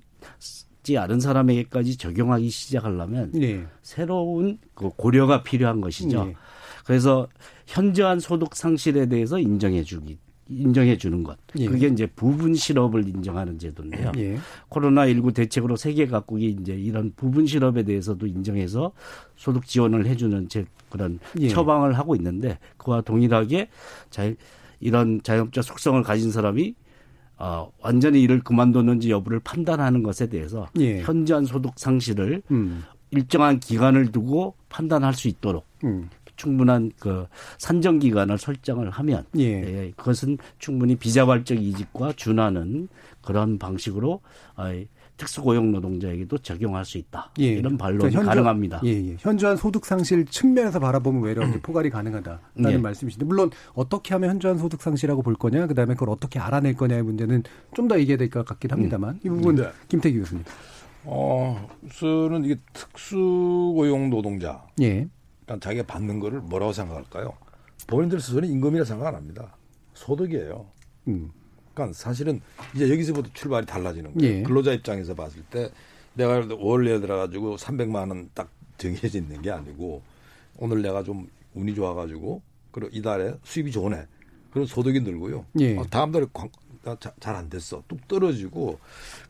있지 않은 사람에게까지 적용하기 시작하려면 네. 새로운 그 고려가 필요한 것이죠. 네. 그래서 현저한 소득 상실에 대해서 인정해 주기 인정해 주는 것. 예. 그게 이제 부분 실업을 인정하는 제도인데요. 예. 코로나 19 대책으로 세계 각국이 이제 이런 부분 실업에 대해서도 인정해서 소득 지원을 해 주는 제 그런 예. 처방을 하고 있는데 그와 동일하게 자 이런 자영업자 속성을 가진 사람이 어, 완전히 일을 그만뒀는지 여부를 판단하는 것에 대해서 예. 현저한 소득 상실을 음. 일정한 기간을 두고 판단할 수 있도록 음. 충분한 그 산정 기간을 설정을 하면 예. 예, 그것은 충분히 비자발적 이직과 준하는 그런 방식으로 어, 특수고용 노동자에게도 적용할 수 있다. 예. 이런 반론이 그러니까 현저, 가능합니다.
예, 예. 현저한 소득 상실 측면에서 바라보면 외려 음. 포괄이 가능하다라는 예. 말씀이신데 물론 어떻게 하면 현저한 소득 상실이라고 볼 거냐, 그다음에 그걸 어떻게 알아낼 거냐의 문제는 좀 더 얘기해야 될 것 같긴 합니다만 음. 이 부분 네. 김태기 교수님.
어, 우선은 이게 특수고용 노동자. 예. 그러니까 자기가 받는 거를 뭐라고 생각할까요? 본인들 스스로는 임금이라 생각 안 합니다. 소득이에요. 음. 그러니까 사실은 이제 여기서부터 출발이 달라지는 거예요. 예. 근로자 입장에서 봤을 때 내가 월 예를 들어 가지고 300만 원 딱 정해져 있는 게 아니고 오늘 내가 좀 운이 좋아 가지고 그리고 이달에 수입이 좋네. 그럼 소득이 늘고요. 예. 어, 다음 달에 잘안 됐어. 뚝 떨어지고.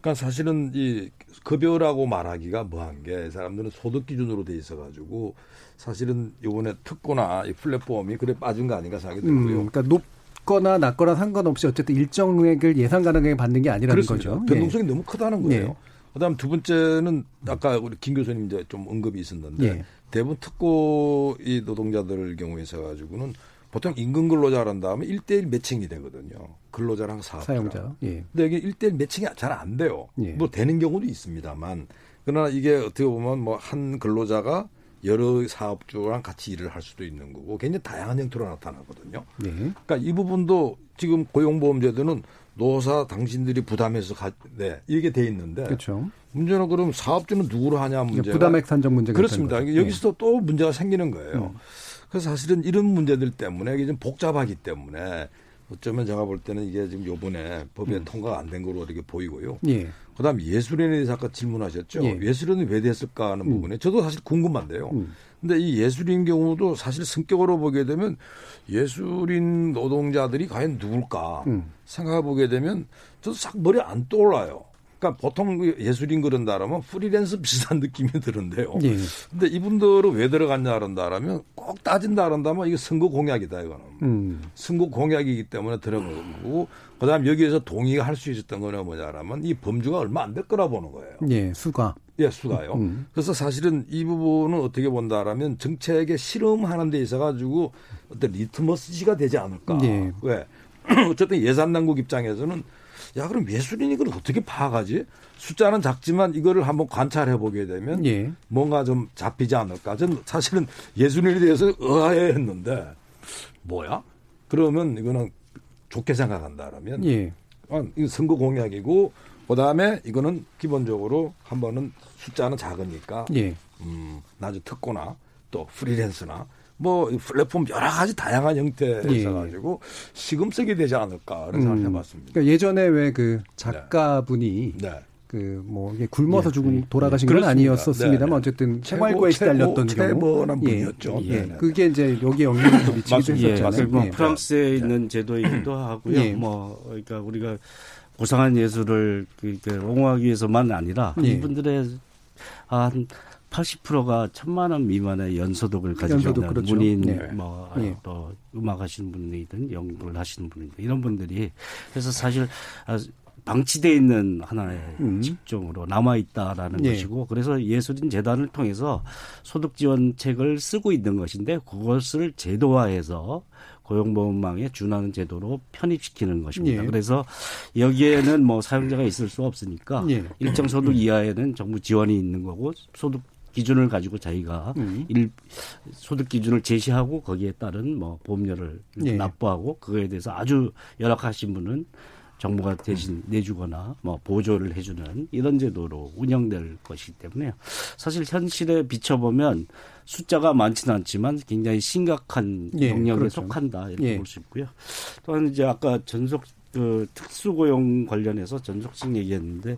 그러니까 사실은 이 급여라고 말하기가 뭐한 게 사람들은 소득 기준으로 돼 있어 가지고 사실은 요번에 특고나 이 플랫폼이 그래 빠진 거 아닌가 생각이 들고요.
음, 그러니까 높 높거나 낮거나 상관없이 어쨌든 일정 금액을 예상 가능하게 받는 게 아니라는 그렇습니다. 거죠.
변동성이 네. 너무 크다는 거예요. 네. 그다음 두 번째는 아까 우리 김 교수님 이제 좀 언급이 있었는데 네. 대부분 특고 이 노동자들 경우에 있어 가지고는 보통 임금 근로자란 다음에 1대1 매칭이 되거든요. 근로자랑 사업자. 사용자. 예. 근데 이게 1대1 매칭이 잘 안 돼요. 예. 뭐 되는 경우도 있습니다만 그러나 이게 어떻게 보면 뭐 한 근로자가 여러 사업주랑 같이 일을 할 수도 있는 거고 굉장히 다양한 형태로 나타나거든요. 네. 그러니까 이 부분도 지금 고용보험제도는 노사 당신들이 부담해서 가, 네, 이게 돼 있는데 그렇죠. 문제는 그럼 사업주는 누구로 하냐 문제
부담액 산정 문제가
그렇습니다. 여기서 네. 또 문제가 생기는 거예요. 음. 그래서 사실은 이런 문제들 때문에 이게 좀 복잡하기 때문에 어쩌면 제가 볼 때는 이게 지금 요번에 법에 음. 통과가 안 된 걸로 이렇게 보이고요. 예. 그다음 예술인에 대해서 아까 질문하셨죠. 예. 예술인이 왜 됐을까 하는 음. 부분에 저도 사실 궁금한데요. 음. 근데 이 예술인 경우도 사실 성격으로 보게 되면 예술인 노동자들이 과연 누굴까 음. 생각해 보게 되면 저도 싹 머리 안 떠올라요. 그러니까 보통 그 예술인 그런다라면 프리랜서 비슷한 느낌이 드는데요. 예. 근데 이분들은 왜 들어갔냐 그런다라면 꼭 따진다 그런다면 이게 선거 공약이다 이거는. 음. 선거 공약이기 때문에 들어가고 그다음 여기에서 동의가 할 수 있었던 거는 뭐냐라면 이 범주가 얼마 안 될 거라 보는 거예요.
예, 수가.
예, 수가요. 음. 그래서 사실은 이 부분은 어떻게 본다라면 정책에 실험하는 데 있어 가지고 어떤 리트머스지가 되지 않을까. 예. 왜? 어쨌든 예산 당국 입장에서는 야 그럼 예술인 이걸 어떻게 파악하지? 숫자는 작지만 이거를 한번 관찰해 보게 되면 예. 뭔가 좀 잡히지 않을까. 저는 사실은 예술인에 대해서 의아해했는데 뭐야? 그러면 이거는 좋게 생각한다라면 예. 아, 이거 선거 공약이고 그다음에 이거는 기본적으로 한 번은 숫자는 작으니까 예. 음, 나중 특고나 또 프리랜서나 뭐 플랫폼 여러 가지 다양한 형태에서 예. 가지고 시금석이 되지 않을까 그런 생각을 음. 해봤습니다.
그러니까 예전에 왜 그 작가분이 네. 네. 그뭐 이게 굶어서 네. 죽은 돌아가신 건 아니었었습니다만 네. 어쨌든 생활고에 시달렸던
경우 한 분이었죠.
예. 예. 그게 이제 여기에 영향을 좀 미치기도 했잖아요.
뭐 프랑스에 네. 있는 제도이기도 하고요. 예. 뭐 그러니까 우리가 고상한 예술을 옹호하기 위해서만 아니라 예. 이분들의 한 80%가 천만 원 미만의 연소득을 가지고 연소득, 있는 그렇죠. 문인 네. 뭐, 네. 또 음악 하시는 분이든 연구를 하시는 분이든 이런 분들이 그래서 사실 아, 방치돼 있는 하나의 음. 직종으로 남아 있다라는 네. 것이고 그래서 예술인 재단을 통해서 소득 지원책을 쓰고 있는 것인데 그것을 제도화해서 고용보험망에 준하는 제도로 편입시키는 것입니다. 예. 그래서 여기에는 뭐 사용자가 있을 수 없으니까 예. 일정 소득 이하에는 정부 지원이 있는 거고 소득 기준을 가지고 자기가 음. 일 소득 기준을 제시하고 거기에 따른 뭐 보험료를 예. 납부하고 그거에 대해서 아주 열악하신 분은 정부가 대신 음. 내주거나 뭐 보조를 해주는 이런 제도로 운영될 것이기 때문에 사실 현실에 비춰보면 숫자가 많지는 않지만 굉장히 심각한 예, 영역에 그렇죠. 속한다 이렇게 예. 볼수 있고요. 또한 이제 아까 전속 그 특수고용 관련해서 전속식 얘기했는데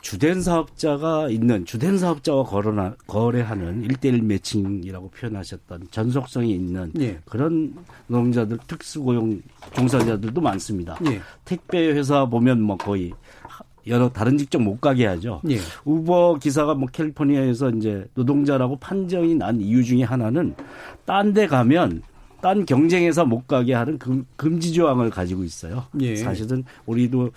주된 사업자가 있는 주된 사업자와 거래나, 거래하는 일대일 매칭이라고 표현하셨던 전속성이 있는 예. 그런 노동자들 특수고용 종사자들도 많습니다. 예. 택배 회사 보면 뭐 거의 여러 다른 직종 못 가게 하죠. 예. 우버 기사가 뭐 캘리포니아에서 이제 노동자라고 판정이 난 이유 중에 하나는 딴 데 가면 딴 경쟁에서 못 가게 하는 금, 금지 조항을 가지고 있어요. 예. 사실은 우리도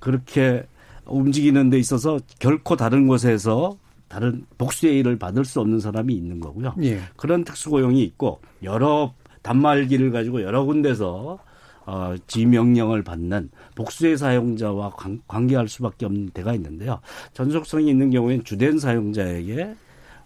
그렇게 움직이는 데 있어서 결코 다른 곳에서 다른 복수의 일을 받을 수 없는 사람이 있는 거고요. 예. 그런 특수고용이 있고 여러 단말기를 가지고 여러 군데서 어, 지명령을 받는 복수의 사용자와 관, 관계할 수밖에 없는 데가 있는데요. 전속성이 있는 경우에는 주된 사용자에게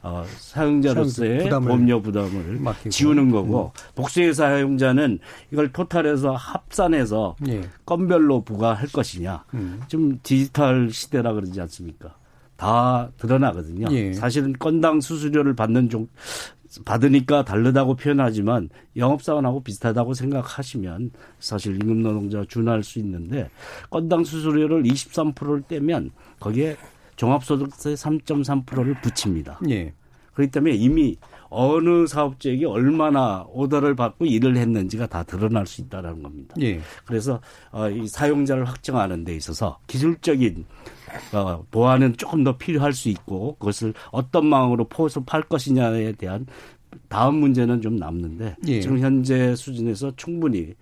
어, 사용자로서의 보험료 부담을 맡기고. 지우는 거고 음. 복수의 사용자는 이걸 토탈해서 합산해서 예. 건별로 부과할 것이냐. 음. 좀 디지털 시대라 그러지 않습니까? 다 드러나거든요. 예. 사실은 건당 수수료를 받는 종 받으니까 다르다고 표현하지만 영업사원하고 비슷하다고 생각하시면 사실 임금 노동자 준할 수 있는데 건당 수수료를 23%를 떼면 거기에 종합소득세 3.3%를 붙입니다. 예. 그렇기 때문에 이미 어느 사업주에게 얼마나 오더를 받고 일을 했는지가 다 드러날 수 있다는 겁니다. 예. 그래서 어, 이 사용자를 확정하는 데 있어서 기술적인 어, 보완은 조금 더 필요할 수 있고 그것을 어떤 망으로 포섭할 것이냐에 대한 다음 문제는 좀 남는데 예. 지금 현재 수준에서 충분히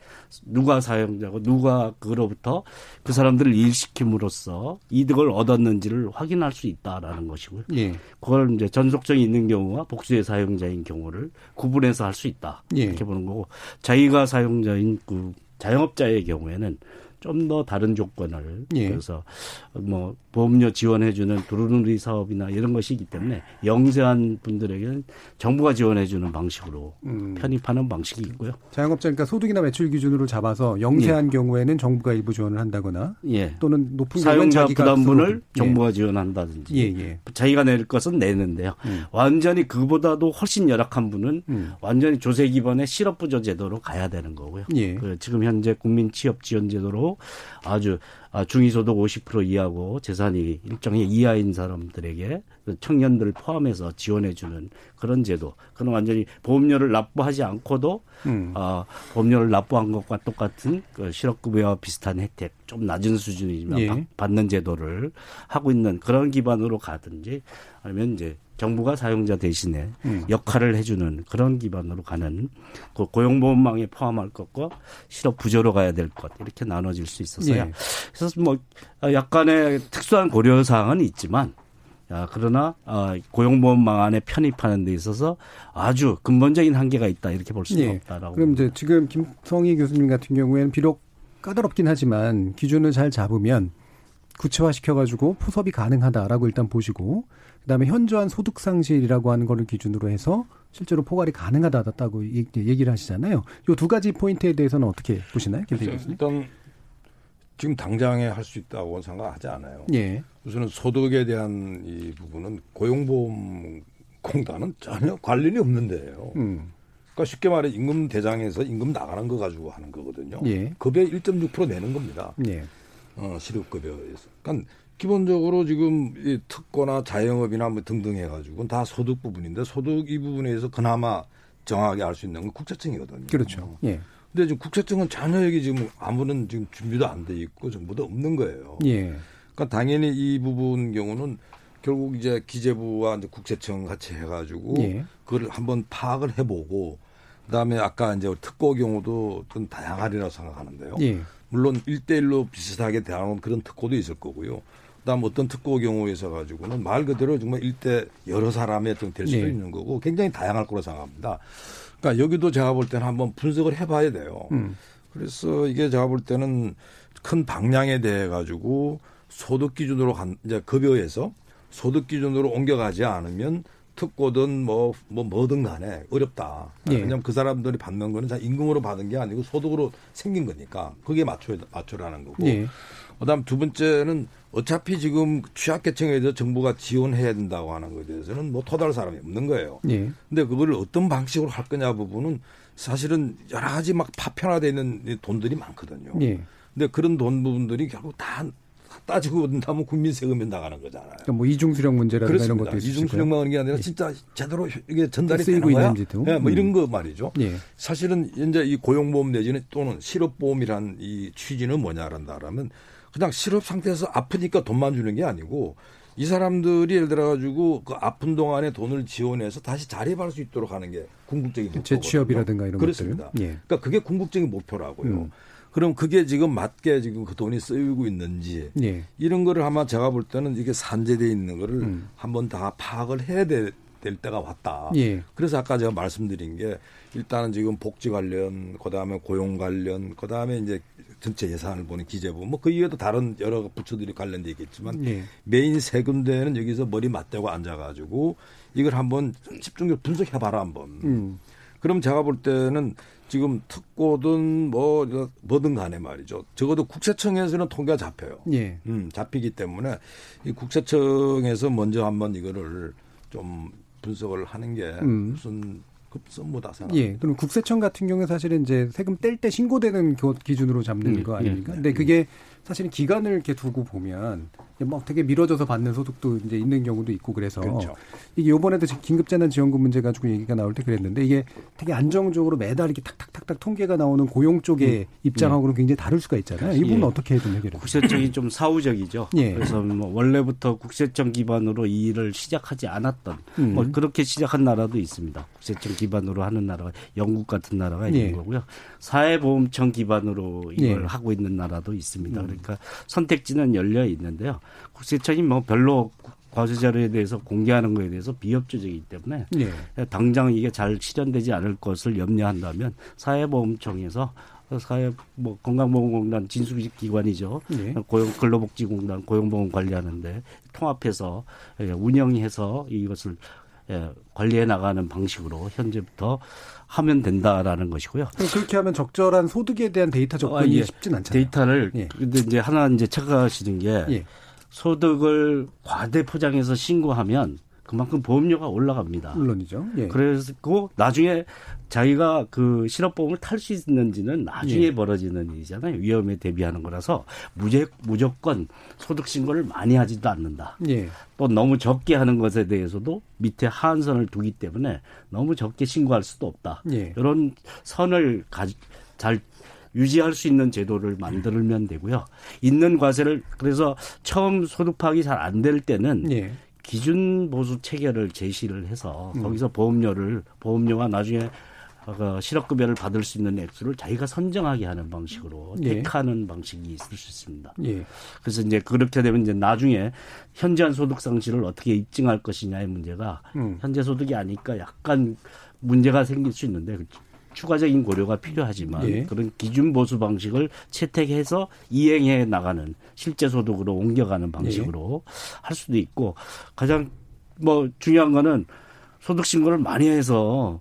누가 사용자고 누가 그로부터 그 사람들을 일시킴으로써 이득을 얻었는지를 확인할 수 있다라는 것이고요. 예. 그걸 이제 전속성이 있는 경우와 복수의 사용자인 경우를 구분해서 할 수 있다 예. 이렇게 보는 거고 자기가 사용자인 그 자영업자의 경우에는 좀 더 다른 조건을 예. 그래서 뭐 보험료 지원해주는 두루누리 사업이나 이런 것이기 때문에 영세한 분들에게는 정부가 지원해주는 방식으로 음. 편입하는 방식이 있고요.
자영업자니까 소득이나 매출 기준으로 잡아서 영세한 예. 경우에는 정부가 일부 지원을 한다거나 예. 또는 높은
사용자 부담분을 예. 정부가 지원한다든지 예, 예. 자기가 낼 것은 내는데요. 음. 완전히 그보다도 훨씬 열악한 분은 음. 완전히 조세 기반의 실업부조 제도로 가야 되는 거고요. 그 지금 현재 국민 취업 지원 제도로 아주 아, 중위소득 50% 이하고 재산이 일정히 이하인 사람들에게 그 청년들 포함해서 지원해주는 그런 제도. 그건 완전히 보험료를 납부하지 않고도 음. 아, 보험료를 납부한 것과 똑같은 그 실업급여와 비슷한 혜택, 좀 낮은 수준이지만 예. 받는 제도를 하고 있는 그런 기반으로 가든지 아니면 이제 정부가 사용자 대신에 음. 역할을 해주는 그런 기반으로 가는 그 고용보험망에 포함할 것과 실업 부조로 가야 될 것 이렇게 나눠질 수 있어서요. 예. 그래서 뭐 약간의 특수한 고려 사항은 있지만 야, 그러나 어, 고용보험망 안에 편입하는 데 있어서 아주 근본적인 한계가 있다 이렇게 볼 수가 예. 없다라고.
그럼 이제 지금 김성희 교수님 같은 경우에는 비록 까다롭긴 하지만 기준을 잘 잡으면 구체화 시켜가지고 포섭이 가능하다라고 일단 보시고 그다음에 현저한 소득 상실이라고 하는 거를 기준으로 해서 실제로 포괄이 가능하다고 얘기를 하시잖아요. 이두 가지 포인트에 대해서는 어떻게 보시나요, 김태 교수님?
일단 지금 당장에 할 수 있다고 생각하지 않아요. 예. 우선은 소득에 대한 이 부분은 고용보험 공단은 전혀 관련이 없는데요. 음. 그러니까 쉽게 말해 임금 대장에서 임금 나가는 거 가지고 하는 거거든요. 예. 급여 1.6% 내는 겁니다. 예. 어, 실업급여에서. 그러니까 기본적으로 지금 이 특고나 자영업이나 뭐 등등 해가지고 다 소득 부분인데 소득 이 부분에서 그나마 정확하게 알 수 있는 건 국세청이거든요.
그렇죠. 예.
근데 지금 국세청은 전혀 여기 지금 아무런 지금 준비도 안 돼 있고 정보도 없는 거예요. 예. 그러니까 당연히 이 부분 경우는 결국 이제 기재부와 이제 국세청 같이 해가지고 예. 그걸 한번 파악을 해보고 그다음에 아까 이제 특고 경우도 좀 다양하리라고 생각하는데요. 예. 물론 일대일로 비슷하게 대하는 그런 특고도 있을 거고요. 그다음 어떤 특고 경우에서 가지고는 말 그대로 정말 일대 여러 사람의 어떤 될 수도 네. 있는 거고 굉장히 다양할 거라 생각합니다. 그러니까 여기도 제가 볼 때는 한번 분석을 해봐야 돼요. 음. 그래서 이게 제가 볼 때는 큰 방향에 대해 가지고 소득 기준으로 간 이제 급여에서 소득 기준으로 옮겨가지 않으면 특고든 뭐, 뭐, 뭐든 간에 어렵다. 예. 왜냐하면 그 사람들이 받는 거는 임금으로 받은 게 아니고 소득으로 생긴 거니까 그게 맞춰, 맞춰라는 거고. 예. 그 다음 두 번째는 어차피 지금 취약계층에 대해서 정부가 지원해야 된다고 하는 것에 대해서는 뭐 토달 사람이 없는 거예요. 예. 근데 그걸 어떤 방식으로 할 거냐 부분은 사실은 여러 가지 막 파편화되어 있는 돈들이 많거든요. 예. 근데 그런 돈 부분들이 결국 다 따지고 본다면 국민 세금에 나가는 거잖아요. 그러니까
뭐 이중 수령 문제라든가 이런 것도 있으
이중 수령만 하는 게 아니라 예. 진짜 제대로 이게 전달이 되는 거야. 있는지도. 네, 뭐 이런 음. 거 말이죠. 예. 사실은 이제 이 고용보험 내지는 또는 실업보험이란 이 취지는 뭐냐란다라면 그냥 실업 상태에서 아프니까 돈만 주는 게 아니고 이 사람들이 예를 들어 가지고 그 아픈 동안에 돈을 지원해서 다시 자립할 수 있도록 하는 게 궁극적인 목표거든요.
재취업이라든가 이런
그렇습니다.
것들.
예. 그러니까 그게 궁극적인 목표라고요. 음. 그럼 그게 지금 맞게 지금 그 돈이 쓰이고 있는지 예. 이런 거를 아마 제가 볼 때는 이게 산재돼 있는 거를 음. 한번 다 파악을 해야 될, 될 때가 왔다. 예. 그래서 아까 제가 말씀드린 게 일단은 지금 복지 관련, 그 다음에 고용 관련, 그 다음에 이제 전체 예산을 보는 기재부, 뭐 그 이외에도 다른 여러 부처들이 관련돼 있겠지만 예. 메인 세 군데는 여기서 머리 맞대고 앉아가지고 이걸 한번 집중적으로 분석해봐라 한번. 음. 그럼 제가 볼 때는 지금 특고든 뭐 뭐든 간에 말이죠. 적어도 국세청에서는 통계가 잡혀요. 예. 음, 잡히기 때문에 이 국세청에서 먼저 한번 이거를 좀 분석을 하는 게 음. 무슨 급선무다 생각.
예. 그럼 국세청 같은 경우에 사실은 이제 세금 뗄 때 신고되는 기준으로 잡는 음, 거 아닙니까? 예. 근데 그게 사실은 기간을 이렇게 두고 보면 막 되게 미뤄져서 받는 소득도 이제 있는 경우도 있고 그래서 그렇죠. 이게 요번에도 긴급재난지원금 문제 가지고 얘기가 나올 때 그랬는데 이게 되게 안정적으로 매달 이렇게 탁탁탁탁 통계가 나오는 고용 쪽의 음. 입장하고는 음. 굉장히 다를 수가 있잖아요. 이 부분은 예. 어떻게 좀 해결해요?
국세청이 좀 사후적이죠. 예. 그래서 뭐 원래부터 국세청 기반으로 이 일을 시작하지 않았던 음. 뭐 그렇게 시작한 나라도 있습니다. 국세청 기반으로 하는 나라가 영국 같은 나라가 있는 예. 거고요. 사회보험청 기반으로 이걸 예. 하고 있는 나라도 있습니다. 음. 그러니까 선택지는 열려 있는데요. 국세청이 뭐 별로 과세 자료에 대해서 공개하는 거에 대해서 비협조적이기 때문에 네. 당장 이게 잘 실현되지 않을 것을 염려한다면 사회보험청에서 사회 뭐 건강보험공단 진수직 기관이죠. 네. 고용 근로복지공단 고용보험 관리하는데 통합해서 예, 운영해서 이것을 예, 관리해 나가는 방식으로 현재부터 하면 된다라는 것이고요.
그렇게 하면 적절한 소득에 대한 데이터 접근이 아, 예. 쉽진 않잖아요.
데이터를 예. 근데 이제 하나 이제 체크하시는 게 예. 소득을 과대 포장해서 신고하면 그만큼 보험료가 올라갑니다.
물론이죠. 예.
그래서 나중에 자기가 그 실업보험을 탈 수 있는지는 나중에 예. 벌어지는 일이잖아요. 위험에 대비하는 거라서 무제, 무조건 소득 신고를 많이 하지도 않는다. 예. 또 너무 적게 하는 것에 대해서도 밑에 하한선을 두기 때문에 너무 적게 신고할 수도 없다. 예. 이런 선을 가, 잘 유지할 수 있는 제도를 만들면 되고요. 있는 과세를 그래서 처음 소득 파악이 잘 안 될 때는 예. 기준 보수 체계를 제시를 해서 음. 거기서 보험료를 보험료가 나중에 어, 실업급여를 받을 수 있는 액수를 자기가 선정하게 하는 방식으로 예. 택하는 방식이 있을 수 있습니다. 예. 그래서 이제 그렇게 되면 이제 나중에 현재한 소득 상실을 어떻게 입증할 것이냐의 문제가 음. 현재 소득이 아니까 약간 문제가 생길 수 있는데 추가적인 고려가 필요하지만 예. 그런 기준 보수 방식을 채택해서 이행해 나가는 실제 소득으로 옮겨가는 방식으로 예. 할 수도 있고 가장 뭐 중요한 거는 소득 신고를 많이 해서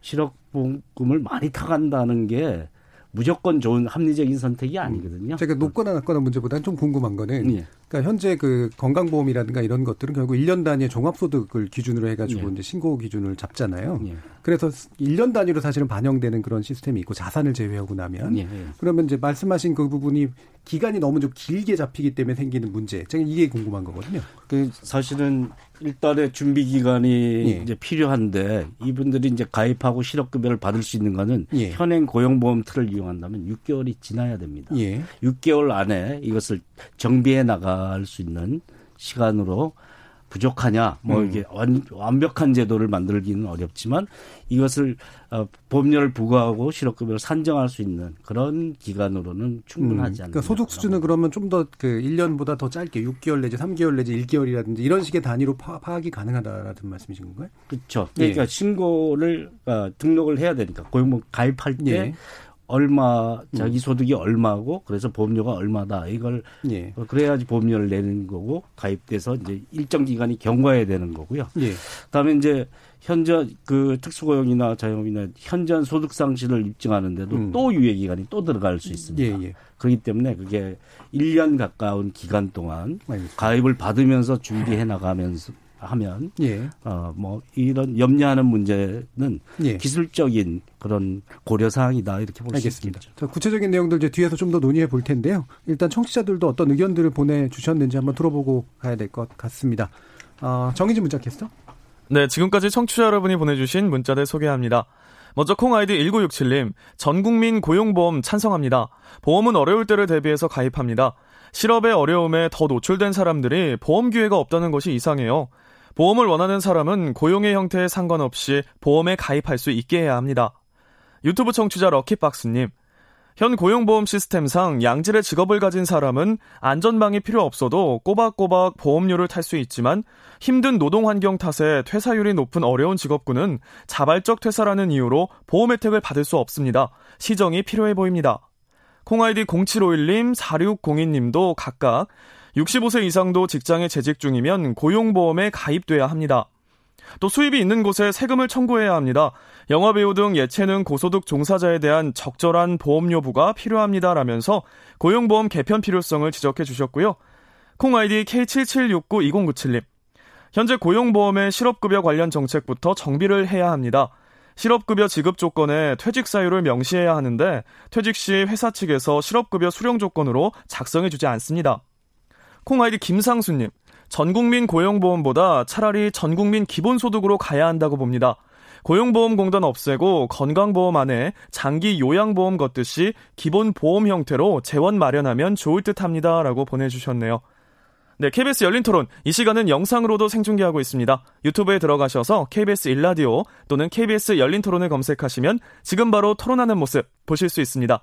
실업보험금을 많이 타간다는 게 무조건 좋은 합리적인 선택이 아니거든요.
제가 높거나 낮거나 문제보다는 좀 궁금한 거는 예. 그러니까 현재 그 건강보험이라든가 이런 것들은 결국 1년 단위의 종합소득을 기준으로 해가지고 예. 이제 신고 기준을 잡잖아요. 예. 그래서 1년 단위로 사실은 반영되는 그런 시스템이 있고 자산을 제외하고 나면 예. 예. 그러면 이제 말씀하신 그 부분이 기간이 너무 좀 길게 잡히기 때문에 생기는 문제. 제가 이게 궁금한 거거든요.
그 사실은 일단의 준비 기간이 예. 이제 필요한데 이분들이 이제 가입하고 실업급여를 받을 수 있는 거는 예. 현행 고용보험 틀을 이용한다면 6개월이 지나야 됩니다. 예. 6개월 안에 이것을 정비해 나갈 수 있는 시간으로 부족하냐, 뭐 음. 이게 완, 완벽한 제도를 만들기는 어렵지만 이것을 어, 보험료를 부과하고 실업급여를 산정할 수 있는 그런 기간으로는 충분하지 음. 않나.
그러니까 소득 수준은 그러면 좀 더 그 1년보다 더 짧게 6개월 내지 3개월 내지 1개월이라든지 이런 식의 단위로 파, 악이 가능하다라는 말씀이신 건가요?
그렇죠. 그러니까 예. 신고를 어, 등록을 해야 되니까 고용보험 가입할 때 예. 얼마 자기 음. 소득이 얼마고 그래서 보험료가 얼마다 이걸 예. 그래야지 보험료를 내는 거고 가입돼서 이제 일정 기간이 경과해야 되는 거고요. 예. 그다음에 이제 현재 그 특수고용이나 자영업이나 현저한 소득 상실을 입증하는데도 음. 또 유예 기간이 또 들어갈 수 있습니다. 예, 예. 그렇기 때문에 그게 1년 가까운 기간 동안 알겠습니다. 가입을 받으면서 준비해 나가면서 하면 예. 어뭐 이런 염려하는 문제는 예. 기술적인 그런 고려 사항이다 이렇게 볼 수 있습니다.
자, 구체적인 내용들 이제 뒤에서 좀 더 논의해 볼 텐데요. 일단 청취자들도 어떤 의견들을 보내 주셨는지 한번 들어보고 가야 될 것 같습니다. 어, 정희진 문자 캐스터.
네, 지금까지 청취자 여러분이 보내주신 문자들 소개합니다. 먼저 콩 아이디 1967님, 전 국민 고용보험 찬성합니다. 보험은 어려울 때를 대비해서 가입합니다. 실업의 어려움에 더 노출된 사람들이 보험 기회가 없다는 것이 이상해요. 보험을 원하는 사람은 고용의 형태에 상관없이 보험에 가입할 수 있게 해야 합니다. 유튜브 청취자 럭키박스님, 현 고용보험 시스템상 양질의 직업을 가진 사람은 안전망이 필요 없어도 꼬박꼬박 보험료를 탈 수 있지만 힘든 노동 환경 탓에 퇴사율이 높은 어려운 직업군은 자발적 퇴사라는 이유로 보험 혜택을 받을 수 없습니다. 시정이 필요해 보입니다. 콩아이디 0751님, 4602님도 각각 65세 이상도 직장에 재직 중이면 고용보험에 가입돼야 합니다. 또 수입이 있는 곳에 세금을 청구해야 합니다. 영화배우 등 예체능 고소득 종사자에 대한 적절한 보험료 부가 필요합니다라면서 고용보험 개편 필요성을 지적해 주셨고요. 콩 아이디 K77692097님. 현재 고용보험의 실업급여 관련 정책부터 정비를 해야 합니다. 실업급여 지급 조건에 퇴직 사유를 명시해야 하는데 퇴직 시 회사 측에서 실업급여 수령 조건으로 작성해 주지 않습니다. 콩아이디 김상수님, 전국민 고용보험보다 차라리 전국민 기본소득으로 가야 한다고 봅니다. 고용보험공단 없애고 건강보험 안에 장기 요양보험 걷듯이 기본보험 형태로 재원 마련하면 좋을 듯 합니다. 라고 보내주셨네요. 네, KBS 열린 토론. 이 시간은 영상으로도 생중계하고 있습니다. 유튜브에 들어가셔서 KBS 일라디오 또는 KBS 열린 토론을 검색하시면 지금 바로 토론하는 모습 보실 수 있습니다.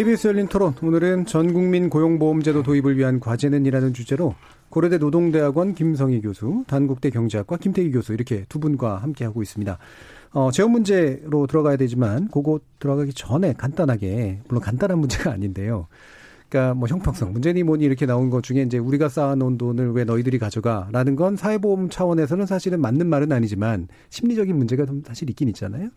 KBS 열린 토론 오늘은 전국민 고용보험제도 도입을 위한 과제는이라는 주제로 고려대 노동대학원 김성희 교수, 단국대 경제학과 김태기 교수 이렇게 두 분과 함께 하고 있습니다. 어, 재원 문제로 들어가야 되지만 그거 들어가기 전에 간단하게 물론 간단한 문제가 아닌데요. 그러니까 뭐 형평성 문제니 뭐니 이렇게 나온 것 중에 이제 우리가 쌓아놓은 돈을 왜 너희들이 가져가라는 건 사회보험 차원에서는 사실은 맞는 말은 아니지만 심리적인 문제가 좀 사실 있긴 있잖아요.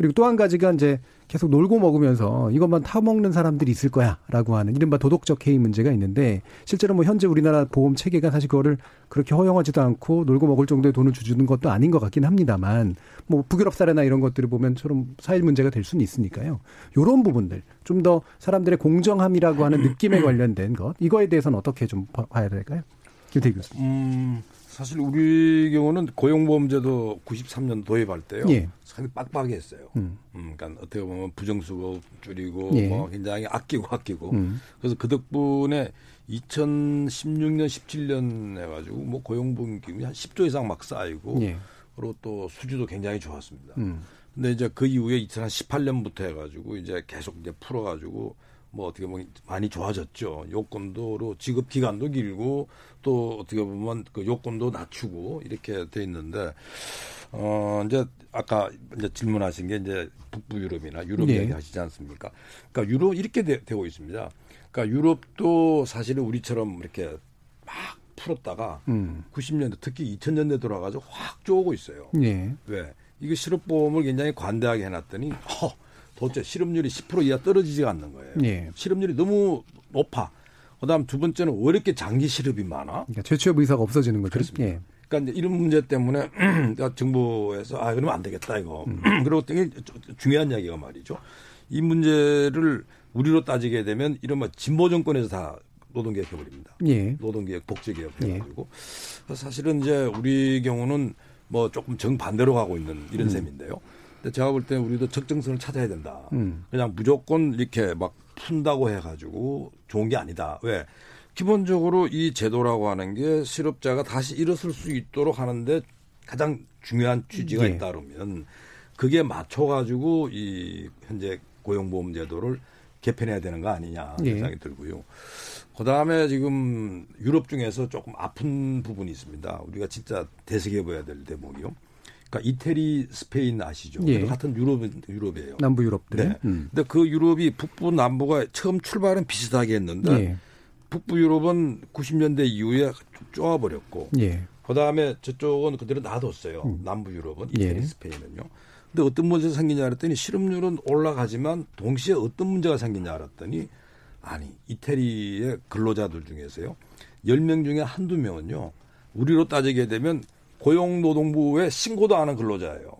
그리고 또 한 가지가 이제 계속 놀고 먹으면서 이것만 타먹는 사람들이 있을 거야라고 하는 이른바 도덕적 해이 문제가 있는데 실제로 뭐 현재 우리나라 보험 체계가 사실 그거를 그렇게 허용하지도 않고 놀고 먹을 정도의 돈을 주는 것도 아닌 것 같긴 합니다만 뭐 북유럽 사례나 이런 것들을 보면 처럼 사회 문제가 될 수는 있으니까요. 요런 부분들 좀 더 사람들의 공정함이라고 하는 느낌에 관련된 것 이거에 대해서는 어떻게 좀 봐야 될까요? 김태기 교수님.
음. 사실 우리 경우는 고용보험제도 93년 도입할 때요. 예. 상당히 빡빡이 했어요. 음. 음, 그러니까 어떻게 보면 부정수급 줄이고 예. 뭐 굉장히 아끼고 아끼고. 음. 그래서 그 덕분에 2016년 17년 해가지고 뭐 고용보험 기금이 한 10조 이상 막 쌓이고 예. 그리고 또 수주도 굉장히 좋았습니다. 음. 근데 이제 그 이후에 2018년부터 해가지고 이제 계속 이제 풀어가지고 뭐 어떻게 보면 많이 좋아졌죠. 요건도로 지급 기간도 길고 또 어떻게 보면 그 요건도 낮추고 이렇게 돼 있는데 어 이제 아까 이제 질문하신 게 이제 북부 유럽이나 유럽 네. 이야기 하시지 않습니까? 그러니까 유럽 이렇게 되, 고 있습니다. 그러니까 유럽도 사실은 우리처럼 이렇게 막 풀었다가 음. 90년대 특히 2000년대 돌아가지고 확 쪼고 있어요. 네. 왜? 이거 실업보험을 굉장히 관대하게 해놨더니 허 도대체 실업률이 10% 이하 떨어지지가 않는 거예요. 예. 실업률이 너무 높아. 그다음 두 번째는 왜 이렇게 장기 실업이 많아?
그러니까 재취업 의사가 없어지는 거죠.
그렇습니다. 예. 그러니까 이런 문제 때문에 정부에서 아 그러면 안 되겠다 이거. 음. 그리고 되게 중요한 이야기가 말이죠. 이 문제를 우리로 따지게 되면 이런 뭐 진보 정권에서 다 노동개혁 해버립니다. 예. 노동개혁, 복지개혁 해가지고 예. 사실은 이제 우리 경우는 뭐 조금 정반대로 가고 있는 이런 음. 셈인데요. 근데 제가 볼 때는 우리도 적정성을 찾아야 된다. 음. 그냥 무조건 이렇게 막 푼다고 해가지고 좋은 게 아니다. 왜? 기본적으로 이 제도라고 하는 게 실업자가 다시 일어설 수 있도록 하는데 가장 중요한 취지가 예. 있다 그러면 그게 맞춰가지고 이 현재 고용보험 제도를 개편해야 되는 거 아니냐 예. 생각이 들고요. 그 다음에 지금 유럽 중에서 조금 아픈 부분이 있습니다. 우리가 진짜 대책해봐야 될 대목이요. 그러니까 이태리, 스페인 아시죠? 예. 같은 유럽 유럽이에요.
남부 유럽들.
네. 음. 근데 그 유럽이 북부 남부가 처음 출발은 비슷하게 했는데 예. 북부 유럽은 90년대 이후에 쪼아 버렸고 예. 그다음에 저쪽은 그대로 놔뒀어요. 음. 남부 유럽은 이태리, 예. 스페인은요. 근데 어떤 문제가 생기냐 알았더니 실업률은 올라가지만 동시에 어떤 문제가 생기냐 알았더니 아니 이태리의 근로자들 중에서요. 10명 중에 한두 명은요. 우리로 따지게 되면 고용노동부에 신고도 안 한 근로자예요.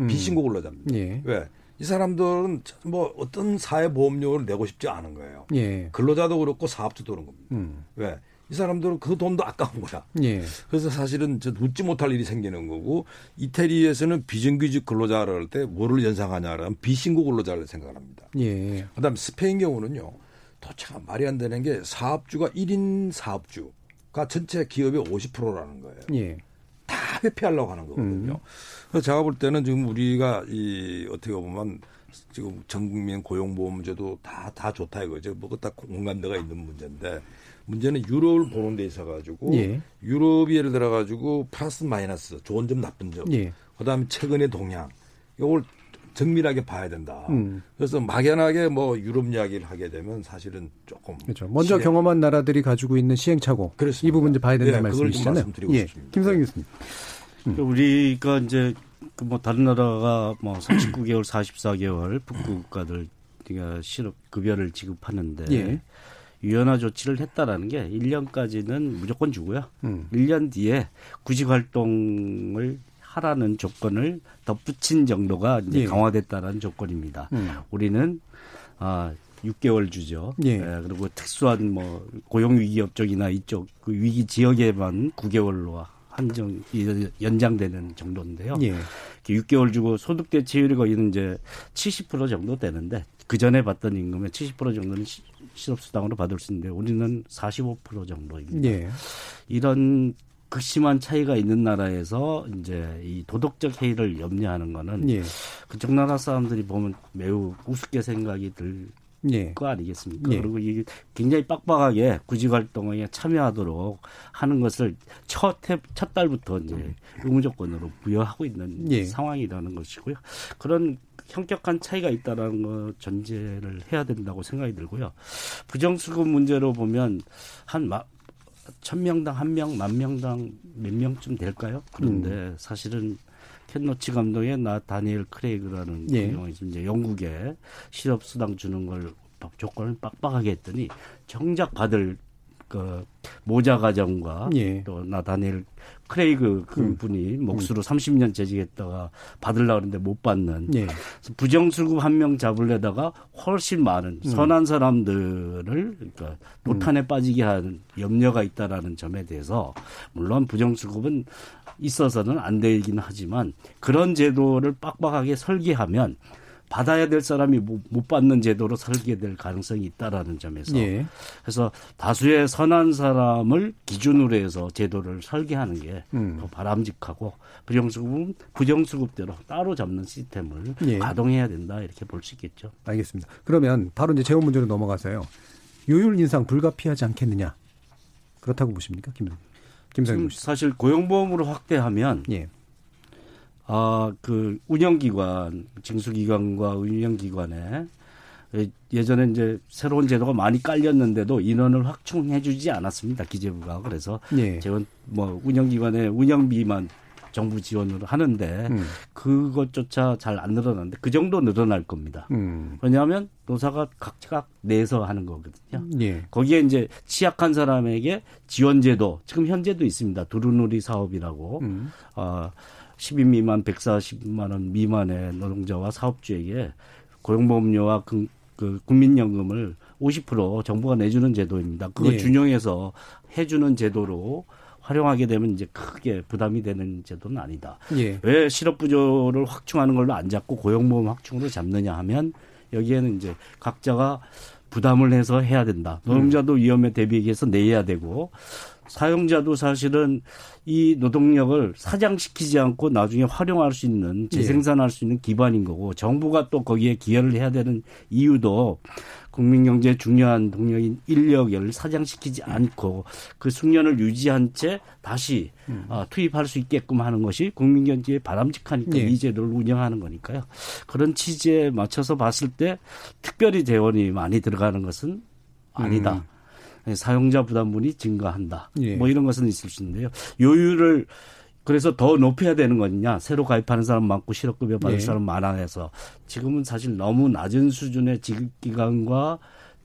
음. 비신고 근로자입니다. 예. 왜? 이 사람들은 뭐 어떤 사회보험료를 내고 싶지 않은 거예요. 예. 근로자도 그렇고 사업주도 그런 겁니다. 음. 왜? 이 사람들은 그 돈도 아까운 거야. 예. 그래서 사실은 저 웃지 못할 일이 생기는 거고 이태리에서는 비정규직 근로자를 할 때 뭐를 연상하냐면 비신고 근로자를 생각합니다. 예. 그다음 에 스페인 경우는요. 도대체가 말이 안 되는 게 사업주가 1인 사업주가 전체 기업의 50%라는 거예요. 예. 다 회피하려고 하는 거거든요. 음. 그래서 제가 볼 때는 지금 우리가 이 어떻게 보면 지금 전 국민 고용보험제도 다, 다 좋다 이거죠. 뭐다 공감대가 있는 문제인데 문제는 유럽을 보는 데 있어 가지고 예. 유럽이 예를 들어 가지고 플러스 마이너스 좋은 점 나쁜 점 예. 그다음에 최근의 동향 이걸 정밀하게 봐야 된다. 음. 그래서 막연하게 뭐 유럽 이야기를 하게 되면 사실은 조금
그렇죠. 먼저 시행... 경험한 나라들이 가지고 있는 시행착오 그렇습니다. 이 부분 이제 봐야 된다는 네, 말씀이시잖아요. 예. 김성희 교수님.
음. 우리가 이제 그뭐 다른 나라가 뭐 39개월, 44개월 북부 국가들 우리가 실업 급여를 지급하는데 예. 유연화 조치를 했다라는 게 1년까지는 무조건 주고요. 음. 1년 뒤에 구직 활동을 하라는 조건을 덧붙인 정도가 이제 예. 강화됐다라는 조건입니다. 음. 우리는 아 6개월 주죠. 예. 예. 그리고 특수한 뭐 고용 위기 업종이나 이쪽 그 위기 지역에만 9개월로 한정 연장되는 정도인데요. 예. 6개월 주고 소득 대체율이 거의 이제 70% 정도 되는데 그 전에 받던 임금의 70% 정도는 실업수당으로 받을 수 있는데 우리는 45% 정도입니다. 예. 이런 극심한 차이가 있는 나라에서 이제 이 도덕적 해이를 염려하는 거는 예. 그쪽 나라 사람들이 보면 매우 우습게 생각이 들 예. 거 아니겠습니까? 예. 그리고 이게 굉장히 빡빡하게 구직 활동에 참여하도록 하는 것을 첫, 첫 달부터 이제 의무 조건으로 부여하고 있는 예. 상황이라는 것이고요. 그런 현격한 차이가 있다라는 거 전제를 해야 된다고 생각이 들고요. 부정수급 문제로 보면 한 마, 천명당 한 명, 만 명당 몇 명쯤 될까요? 그런데 음. 사실은 켄 로치 감독의 나 다니엘 블레이크라는 예. 그 이제 영국에 실업 수당 주는 걸 조건을 빡빡하게 했더니 정작 받을 그 모자 가정과 예. 또 나다니엘 크레이그 그분이 음. 몫으로 음. 30년 재직했다가 받으려고 하는데 못 받는 예. 부정수급 한 명 잡으려다가 훨씬 많은 음. 선한 사람들을 그러니까 노탄에 음. 빠지게 하는 염려가 있다라는 점에 대해서 물론 부정수급은 있어서는 안 되긴 하지만 그런 제도를 빡빡하게 설계하면 받아야 될 사람이 못 받는 제도로 설계될 가능성이 있다라는 점에서 예. 그래서 다수의 선한 사람을 기준으로 해서 제도를 설계하는 게더 음. 바람직하고 부정수급은 부정수급대로 따로 잡는 시스템을 예. 가동해야 된다 이렇게 볼 수 있겠죠.
알겠습니다. 그러면 바로 이제 재원 문제로 넘어가서요. 요율 인상 불가피하지 않겠느냐 그렇다고 보십니까, 김 김상현
사실 고용보험으로 확대하면 예. 아, 그 운영기관, 징수기관과 운영기관에 예전에 이제 새로운 제도가 많이 깔렸는데도 인원을 확충해주지 않았습니다. 기재부가 그래서 예. 재원 뭐 운영기관의 운영비만 정부 지원으로 하는데 음. 그것조차 잘 안 늘어났는데 그 정도 늘어날 겁니다. 음. 왜냐하면 노사가 각각 내서 하는 거거든요. 예. 거기에 이제 취약한 사람에게 지원제도 지금 현재도 있습니다. 두루누리 사업이라고 음. 어, 10인 미만 140만 원 미만의 노동자와 사업주에게 고용보험료와 그, 그 국민연금을 50% 정부가 내주는 제도입니다. 그거 예. 준용해서 해주는 제도로 활용하게 되면 이제 크게 부담이 되는 제도는 아니다. 예. 왜 실업 부조를 확충하는 걸로 안 잡고 고용보험 확충으로 잡느냐 하면 여기에는 이제 각자가 부담을 해서 해야 된다. 노동자도 음. 위험에 대비해서 내야 되고 사용자도 사실은 이 노동력을 사장시키지 않고 나중에 활용할 수 있는 재생산할 수 있는 기반인 거고 정부가 또 거기에 기여를 해야 되는 이유도 국민 경제에 중요한 동력인 인력을 사장시키지 않고 그 숙련을 유지한 채 다시 음. 어, 투입할 수 있게끔 하는 것이 국민 경제에 바람직하니까 예. 이 제도를 운영하는 거니까요. 그런 취지에 맞춰서 봤을 때 특별히 재원이 많이 들어가는 것은 아니다. 음. 사용자 부담분이 증가한다. 예. 뭐 이런 것은 있을 수 있는데요. 요율을 그래서 더 높여야 되는 거냐. 새로 가입하는 사람 많고 실업급여 받을 예. 사람 많아 해서 지금은 사실 너무 낮은 수준의 지급기간과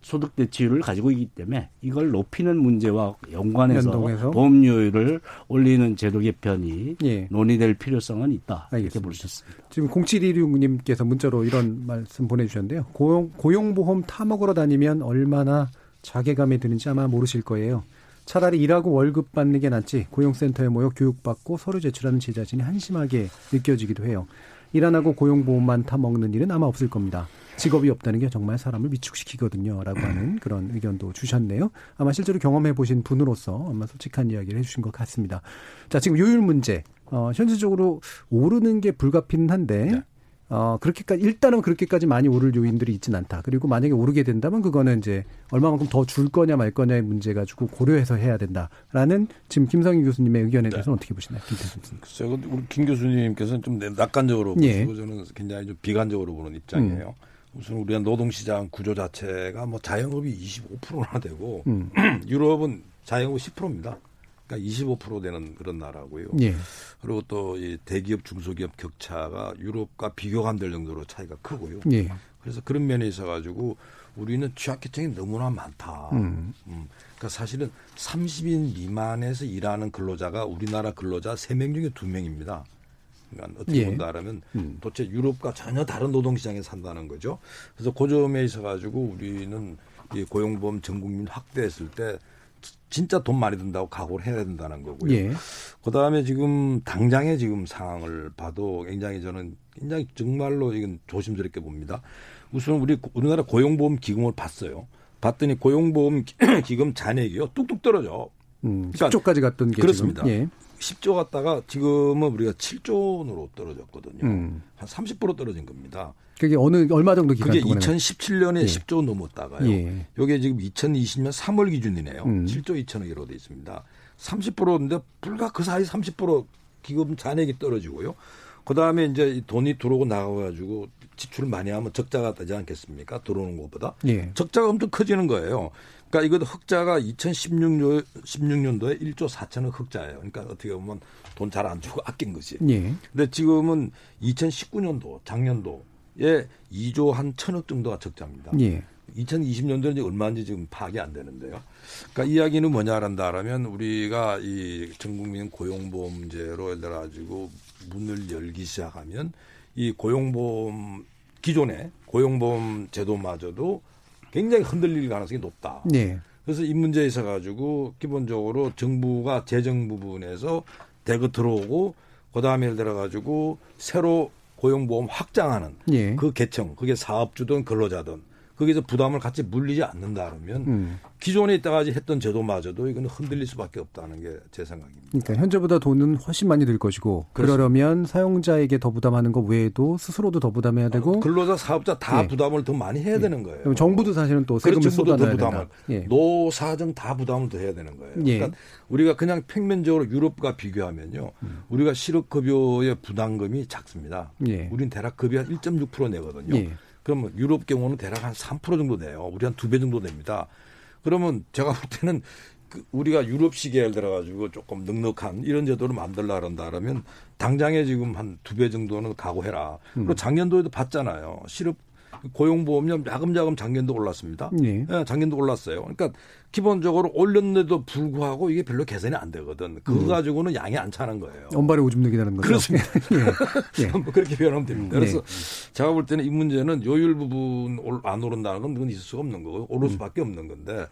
소득 대치율을 가지고 있기 때문에 이걸 높이는 문제와 연관해서 연동해서? 보험료율을 올리는 제도 개편이 예. 논의될 필요성은 있다. 알겠습니다. 이렇게 있습니다.
지금 0716님께서 문자로 이런 말씀 보내주셨는데요. 고용, 고용보험 타먹으러 다니면 얼마나 자괴감이 드는지 아마 모르실 거예요. 차라리 일하고 월급 받는 게 낫지 고용센터에 모여 교육받고 서류 제출하는 제자진이 한심하게 느껴지기도 해요. 일 안 하고 고용보험만 타먹는 일은 아마 없을 겁니다. 직업이 없다는 게 정말 사람을 위축시키거든요. 라고 하는 그런 의견도 주셨네요. 아마 실제로 경험해 보신 분으로서 아마 솔직한 이야기를 해주신 것 같습니다. 자, 지금 요율 문제. 어, 현실적으로 오르는 게 불가피는 한데 네. 어, 그렇게까지, 일단은 그렇게까지 많이 오를 요인들이 있진 않다. 그리고 만약에 오르게 된다면 그거는 이제 얼마만큼 더 줄 거냐 말 거냐의 문제 가지고 고려해서 해야 된다라는 지금 김성희 교수님의 의견에 대해서는 네. 어떻게 보시나요?
글쎄요. 우리 김 교수님께서는 좀 낙관적으로 예. 보시고 저는 굉장히 좀 비관적으로 보는 입장이에요. 음. 우선 우리가 노동시장 구조 자체가 뭐 자영업이 25%나 되고 음. 유럽은 자영업 10%입니다. 그러니까 25% 되는 그런 나라고요. 예. 그리고 또 이 대기업 중소기업 격차가 유럽과 비교가 안 될 정도로 차이가 크고요. 예. 그래서 그런 면에 있어 가지고 우리는 취약계층이 너무나 많다. 음. 음. 그러니까 사실은 30인 미만에서 일하는 근로자가 우리나라 근로자 3명 중에 2명입니다. 그러니까 어떻게 예. 본다 하면 음. 도대체 유럽과 전혀 다른 노동시장에 산다는 거죠. 그래서 그 점에 있어 가지고 우리는 이 고용보험 전 국민 확대했을 때 진짜 돈 많이 든다고 각오를 해야 된다는 거고요. 예. 그다음에 지금 당장의 지금 상황을 봐도 굉장히 저는 굉장히 정말로 이건 조심스럽게 봅니다. 우선 우리 우리나라 고용보험 기금을 봤어요. 봤더니 고용보험 기금 잔액이요 뚝뚝 떨어져.
음, 그러니까 10조까지 갔던 게
그렇습니다.
예.
10조 갔다가 지금은 우리가 7조 원으로 떨어졌거든요. 음. 한30% 떨어진 겁니다.
그게 어느 얼마 정도 기간
그게 2017년에 예. 10조 넘었다가요. 예. 이게 지금 2020년 3월 기준이네요. 음. 7조 2천억으로 돼 있습니다. 30%인데 불과 그 사이 30% 기금 잔액이 떨어지고요. 그 다음에 이제 돈이 들어오고 나가가지고 지출을 많이 하면 적자가 되지 않겠습니까? 들어오는 것보다. 예. 적자가 엄청 커지는 거예요. 그러니까 이것도 흑자가 2016년 16년도에 1조 4천억 흑자예요. 그러니까 어떻게 보면 돈 잘 안 주고 아낀 것이. 예. 근데 지금은 2019년도 작년도에 2조 한 천억 정도가 적자입니다. 예. 2020년도는 이제 얼마인지 지금 파악이 안 되는데요. 그러니까 이야기는 뭐냐란다라면 우리가 이 전국민 고용보험제로 예를 들어 가지고 문을 열기 시작하면 이 고용보험 기존의 고용보험 제도마저도 굉장히 흔들릴 가능성이 높다. 네. 그래서 이 문제에 있어 가지고 기본적으로 정부가 재정 부분에서 대거 들어오고 그다음에 예를 들어 가지고 새로 고용보험 확장하는 예. 그 계층 그게 사업주든 근로자든 거기서 부담을 같이 물리지 않는다 그러면 음. 기존에 있다가 했던 제도마저도 이거는 흔들릴 수밖에 없다는 게 제 생각입니다.
그러니까 현재보다 돈은 훨씬 많이 들 것이고 그렇습니다. 그러려면 사용자에게 더 부담하는 것 외에도 스스로도 더 부담해야 되고
어, 근로자 사업자 다 예. 부담을 더 많이 해야 예. 되는 거예요.
정부도 사실은 또 세금을 그렇죠. 쏟아내야
부담을 예. 노사정 다 부담을 더 해야 되는 거예요. 예. 그러니까 우리가 그냥 평면적으로 유럽과 비교하면요. 음. 우리가 실업급여의 부담금이 작습니다. 예. 우린 대략 급여 1.6% 내거든요. 예. 그러면 유럽 경우는 대략 한 3% 정도 돼요. 우리 한 두 배 정도 됩니다. 그러면 제가 볼 때는 그 우리가 유럽식에 예를 들어가지고 조금 넉넉한 이런 제도를 만들라 그런다 그러면 당장에 지금 한 두 배 정도는 각오해라. 음. 그리고 작년도에도 봤잖아요. 실업 고용보험료 야금야금 작년도 올랐습니다. 네. 네, 작년도 올랐어요. 그러니까 기본적으로 올렸는데도 불구하고 이게 별로 개선이 안 되거든. 그거 음. 가지고는 양이 안 차는 거예요.
엄발에 오줌 내기라는 거죠.
그렇습니다. 예. 예. 뭐 그렇게 표현하면 됩니다. 그래서 네. 제가 볼 때는 이 문제는 요율 부분 안 오른다는 건 그건 있을 수가 없는 거고 오를 음. 수밖에 음. 없는 건데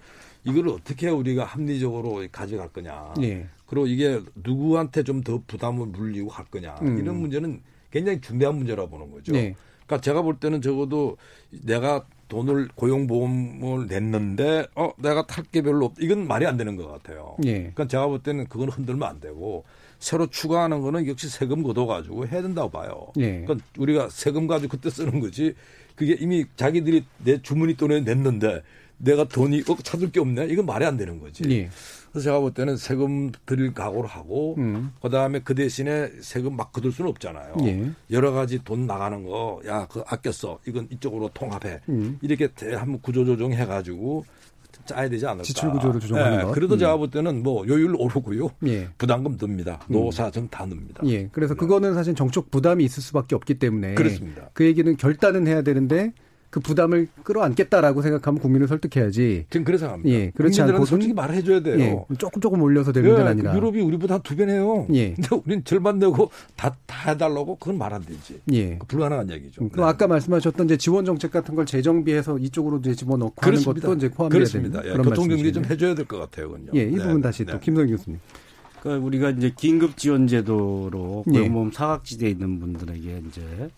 이걸 어떻게 우리가 합리적으로 가져갈 거냐. 네. 그리고 이게 누구한테 좀 더 부담을 물리고 갈 거냐. 음. 이런 문제는 굉장히 중대한 문제라고 보는 거죠. 네. 그러니까 제가 볼 때는 적어도 내가 돈을 고용보험을 냈는데 어 내가 탈 게 별로 없 이건 말이 안 되는 것 같아요. 예. 그러니까 제가 볼 때는 그건 흔들면 안 되고 새로 추가하는 거는 역시 세금 걷어 가지고 해야 된다고 봐요. 예. 그러니까 우리가 세금 가지고 그때 쓰는 거지 그게 이미 자기들이 내 주머니 돈에 냈는데 내가 돈이 어, 찾을 게 없네 이건 말이 안 되는 거지. 예. 그래서 제가 볼 때는 세금 드릴 각오를 하고 음. 그다음에 그 대신에 세금 막 거둘 수는 없잖아요. 예. 여러 가지 돈 나가는 거 야 그 아꼈어 이건 이쪽으로 통합해 음. 이렇게 한번 구조 조정 해 가지고 짜야 되지 않을까.
지출 구조를 조정하는 네, 것.
그래도 음. 제가 볼 때는 뭐 요율 오르고요. 예. 부담금 듭니다. 음. 노사정 다 듭니다.
예. 그래서 네. 그거는 사실 정적 부담이 있을 수밖에 없기 때문에
그렇습니다.
그 얘기는 결단은 해야 되는데 그 부담을 끌어안겠다라고 생각하면 국민을 설득해야지.
지금 그래서 합니다. 예, 그렇지 않고 솔직히 말을 해줘야 돼요.
예, 조금 조금 올려서 될 예, 문제는 아니라.
유럽이 우리보다 두 배네요. 예. 근데 우리는 절반 내고 다, 다 해달라고 그건 말 안 되지. 예. 불가능한 얘기죠.
그럼 네. 아까 말씀하셨던 이제 지원 정책 같은 걸 재정비해서 이쪽으로 이제 집어넣고 그렇습니다. 하는 것도 이제 포함해야
됩니다. 예, 교통정리 좀 해줘야 될 것 같아요. 그건요.
예, 이 네. 부분 다시 네. 또 김성 교수님.
그러니까 우리가 이제 긴급 지원 제도로 고용보험 예. 사각지대에 있는 분들에게 이제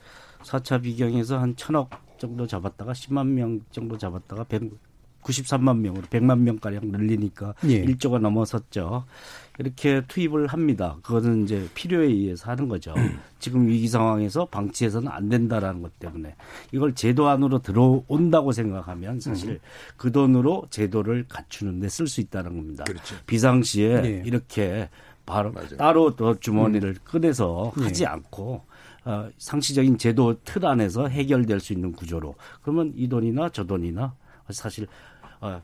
4차 비경에서 한 천억 정도 잡았다가 10만 명 정도 잡았다가 100, 93만 명으로 100만 명가량 늘리니까 예. 1조가 넘어섰죠. 이렇게 투입을 합니다. 그거는 이제 필요에 의해서 하는 거죠. 지금 위기 상황에서 방치해서는 안 된다라는 것 때문에 이걸 제도 안으로 들어온다고 생각하면 사실 음. 그 돈으로 제도를 갖추는 데 쓸 수 있다는 겁니다. 그렇죠. 비상시에 예. 이렇게 바로 맞아요. 따로 더 주머니를 음. 꺼내서 하지 예. 않고 어, 상시적인 제도 틀 안에서 해결될 수 있는 구조로. 그러면 이 돈이나 저 돈이나 사실 어,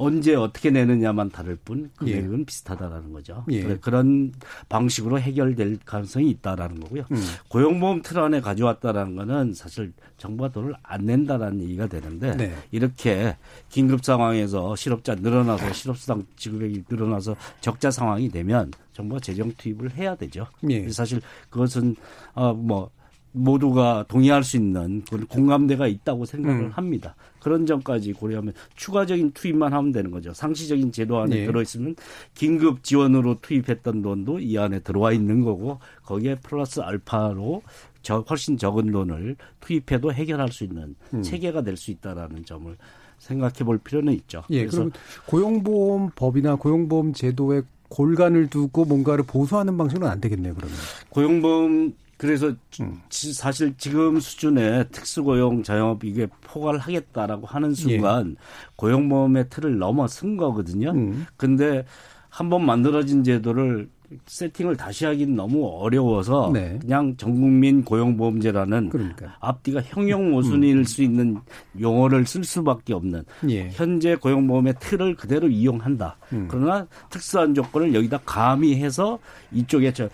언제 어떻게 내느냐만 다를 뿐 금액은 예. 비슷하다라는 거죠. 예. 그런 방식으로 해결될 가능성이 있다라는 거고요. 음. 고용보험 틀 안에 가져왔다라는 거는 사실 정부가 돈을 안 낸다라는 얘기가 되는데 네. 이렇게 긴급 상황에서 실업자 늘어나서 실업수당 지급액이 늘어나서 적자 상황이 되면 정부가 재정 투입을 해야 되죠. 예. 사실 그것은 어뭐 모두가 동의할 수 있는 그런 공감대가 있다고 생각을 음. 합니다. 그런 점까지 고려하면 추가적인 투입만 하면 되는 거죠. 상시적인 제도 안에 네. 들어있으면 긴급 지원으로 투입했던 돈도 이 안에 들어와 있는 거고 거기에 플러스 알파로 저 훨씬 적은 돈을 투입해도 해결할 수 있는 음. 체계가 될 수 있다라는 점을 생각해 볼 필요는 있죠.
예, 그래서 고용보험법이나 고용보험 제도의 골간을 두고 뭔가를 보수하는 방식은 안 되겠네요. 그러면
고용보험 그래서 음. 사실 지금 수준의 특수고용 자영업 이게 포괄하겠다라고 하는 순간 예. 고용보험의 틀을 넘어선 거거든요. 음. 근데 한 번 만들어진 제도를 세팅을 다시 하기는 너무 어려워서 네. 그냥 전국민 고용보험제라는 그러니까. 앞뒤가 형용 모순일 음. 수 있는 용어를 쓸 수밖에 없는 예. 현재 고용보험의 틀을 그대로 이용한다. 음. 그러나 특수한 조건을 여기다 가미해서 이쪽에 저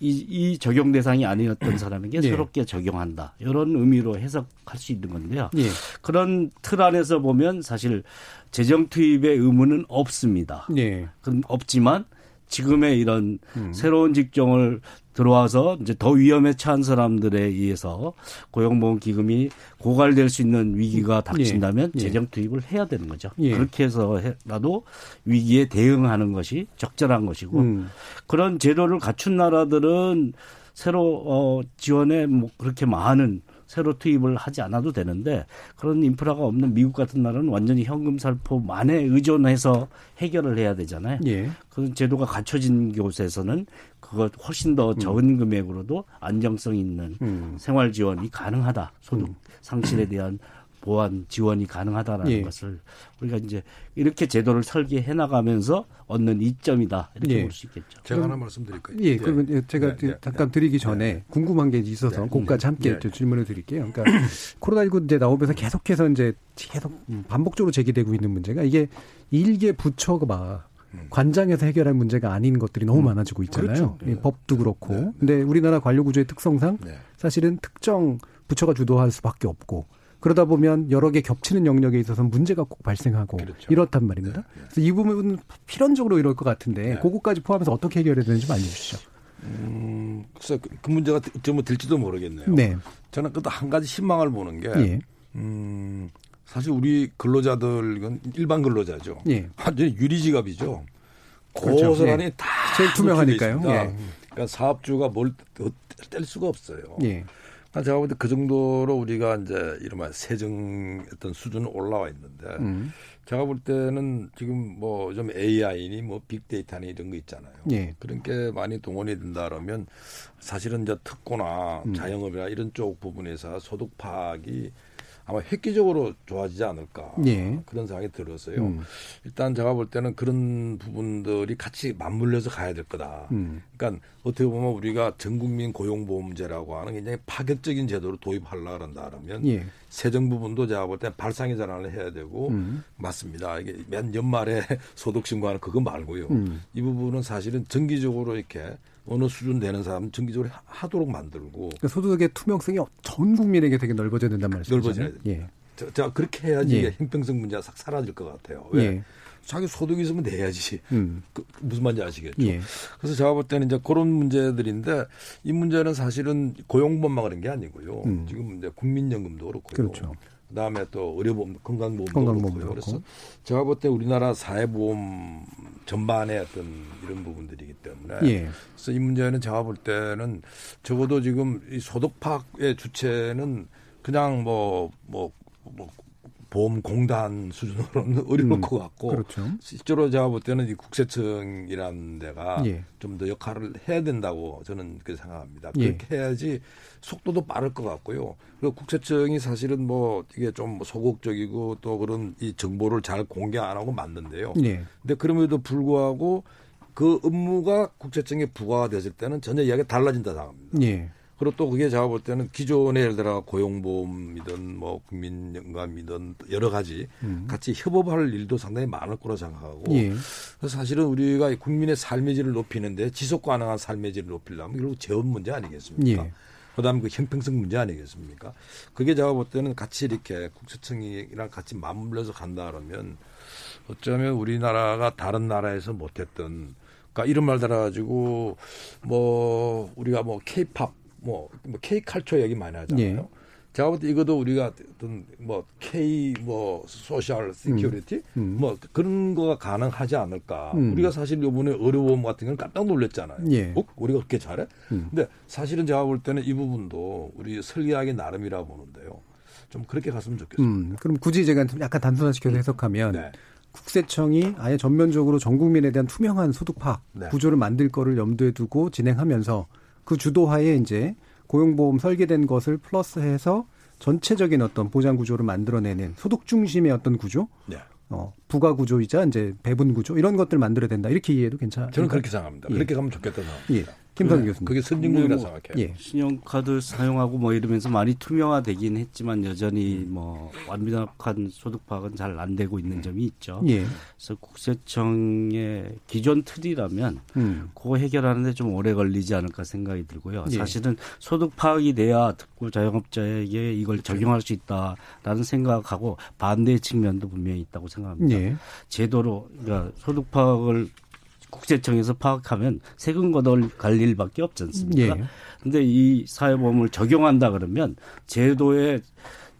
이, 이 적용 대상이 아니었던 사람에게 예. 새롭게 적용한다. 이런 의미로 해석할 수 있는 건데요. 예. 그런 틀 안에서 보면 사실 재정 투입의 의무는 없습니다. 예. 그럼 없지만 지금의 이런 음. 새로운 직종을 들어와서 이제 더 위험에 처한 사람들에 의해서 고용보험 기금이 고갈될 수 있는 위기가 닥친다면 예. 재정 투입을 해야 되는 거죠. 예. 그렇게 해서라도 위기에 대응하는 것이 적절한 것이고 음. 그런 제도를 갖춘 나라들은 새로 어 지원에 뭐 그렇게 많은 새로 투입을 하지 않아도 되는데 그런 인프라가 없는 미국 같은 나라는 완전히 현금 살포만에 의존해서 해결을 해야 되잖아요. 예. 그런 제도가 갖춰진 곳에서는 그것 훨씬 더 음. 적은 음. 금액으로도 안정성 있는 음. 생활 지원이 가능하다. 소득 음. 상실에 대한 보완 지원이 가능하다라는 예. 것을 우리가 이제 이렇게 제도를 설계해 나가면서 얻는 이점이다 이렇게 예. 볼수 있겠죠.
제가 하나 말씀드릴까요?
예, 그러면 예. 제가 네, 네, 잠깐 드리기 전에 네. 궁금한 게 있어서 네, 그까지 함께 네. 질문을 드릴게요. 그러니까 코로나19 이제 나오면서 계속해서 이제 계속 반복적으로 제기되고 있는 문제가 이게 일개 부처가 음. 관장에서 해결할 문제가 아닌 것들이 너무 음. 많아지고 있잖아요. 그렇죠. 네. 법도 그렇고. 네. 근데 우리나라 관료 구조의 특성상 네. 사실은 특정 부처가 주도할 수밖에 없고 그러다 보면 여러 개 겹치는 영역에 있어서 문제가 꼭 발생하고 그렇죠. 이렇단 말입니다. 네, 네. 그래서 이 부분은 필연적으로 이럴 것 같은데 네. 그거까지 포함해서 어떻게 해결해야 되는지 좀 알려주시죠.
음, 글쎄 그, 그 문제가 어쩌면 될지도 모르겠네요. 네. 저는 그것도 한 가지 희망을 보는 게, 예. 음, 사실 우리 근로자들은 일반 근로자죠. 예. 완전히 유리지갑이죠. 그렇죠. 고스란히 예. 다
제일 투명하니까요.
예. 그러니까 사업주가 뭘 뗄 수가 없어요. 예. 아, 제가 볼 때 그 정도로 우리가 이제 이른바 세정 어떤 수준은 올라와 있는데 음. 제가 볼 때는 지금 뭐 좀 AI니 뭐 빅데이터니 이런 거 있잖아요. 예. 그런 게 많이 동원이 된다 그러면 사실은 이제 특고나 음. 자영업이나 이런 쪽 부분에서 소득 파악이 아마 획기적으로 좋아지지 않을까 예. 그런 생각이 들었어요. 음. 일단 제가 볼 때는 그런 부분들이 같이 맞물려서 가야 될 거다. 음. 그러니까 어떻게 보면 우리가 전국민 고용보험제라고 하는 굉장히 파격적인 제도를 도입하려 그러면 예. 세정 부분도 제가 볼 때는 발상의 전환을 해야 되고 음. 맞습니다. 이게 맨 연말에 소득 신고하는 그거 말고요. 음. 이 부분은 사실은 정기적으로 이렇게 어느 수준 되는 사람은 정기적으로 하도록 만들고
그러니까 소득의 투명성이 전 국민에게 되게 넓어져야 된단 말이죠. 넓어져야 돼. 예.
자, 자, 그렇게 해야지 예. 형평성 문제가 싹 사라질 것 같아요. 왜? 예. 자기 소득이 있으면 내야지. 음. 그, 무슨 말인지 아시겠죠? 예. 그래서 제가 볼 때는 이제 그런 문제들인데 이 문제는 사실은 고용보험만 그런 게 아니고요. 음. 지금 이제 국민연금도 그렇고요. 그렇죠. 그다음에 또 의료보험, 건강보험도, 건강보험도 그렇고요. 그래서 제가 볼 때 우리나라 사회보험 전반의 어떤 이런 부분들이기 때문에 예. 그래서 이 문제는 제가 볼 때는 적어도 지금 이 소득 파악의 주체는 그냥 뭐뭐 뭐, 뭐 보험공단 수준으로는 어려울 음, 것 같고 그렇죠. 실제로 제가 볼 때는 이 국세청이라는 데가 예. 좀더 역할을 해야 된다고 저는 그렇게 생각합니다. 예. 그렇게 해야지 속도도 빠를 것 같고요. 그리고 국세청이 사실은 뭐 이게 좀 소극적이고 또 그런 이 정보를 잘 공개 안 하고 맞는데요. 예. 근데 그럼에도 불구하고 그 업무가 국세청에 부과가 됐을 때는 전혀 이야기가 달라진다 생각합니다. 예. 그리고 또 그게 제가 볼 때는 기존에 예를 들어 고용보험이든 뭐 국민연금이든 여러 가지 음. 같이 협업할 일도 상당히 많을 거라 생각하고 예. 그래서 사실은 우리가 국민의 삶의 질을 높이는데 지속 가능한 삶의 질을 높이려면 결국 재원 문제 아니겠습니까? 예. 그다음에 그 형평성 문제 아니겠습니까? 그게 제가 볼 때는 같이 이렇게 국세청이랑 같이 맞물려서 간다 그러면 어쩌면 우리나라가 다른 나라에서 못했던 그러니까 이런 말 달아가지고 뭐 우리가 뭐 케이팝 뭐, 뭐 K 칼처 얘기 많이 하잖아요. 예. 제가 볼 때 이것도 우리가 어떤 뭐 K 뭐 social security 음. 음. 뭐 그런 거가 가능하지 않을까. 음. 우리가 사실 요번에 의료보험 같은 경우는 깜짝 놀랐잖아요. 예. 어? 우리가 그렇게 잘해? 음. 근데 사실은 제가 볼 때는 이 부분도 우리 설계하기 나름이라 보는데요. 좀 그렇게 갔으면 좋겠습니다.
음. 그럼 굳이 제가 약간 단순화시켜서 해석하면 네. 국세청이 아예 전면적으로 전 국민에 대한 투명한 소득 파악 네. 구조를 만들 거를 염두에 두고 진행하면서 그 주도하에 이제 고용보험 설계된 것을 플러스해서 전체적인 어떤 보장 구조를 만들어내는 소득 중심의 어떤 구조, 네. 어, 부가 구조이자 이제 배분 구조 이런 것들 만들어야 된다 이렇게 이해도 괜찮아요.
저는 그렇게 생각합니다. 예. 그렇게 가면 좋겠다 생각합니다. 예.
김선 교수님.
그게 선진국이라 뭐, 생각해요. 예.
신용카드 사용하고 뭐 이러면서 많이 투명화되긴 했지만 여전히 뭐 완벽한 소득 파악은 잘 안 되고 있는 점이 있죠. 예. 그래서 국세청의 기존 틀이라면 음. 그거 해결하는데 좀 오래 걸리지 않을까 생각이 들고요. 예. 사실은 소득 파악이 돼야 특구 자영업자에게 이걸 그렇죠. 적용할 수 있다라는 생각하고 반대의 측면도 분명히 있다고 생각합니다. 예. 제도로 그러니까 소득 파악을 국세청에서 파악하면 세금 걷어갈 일밖에 없지 않습니까? 예. 근데 이 사회보험을 적용한다 그러면 제도에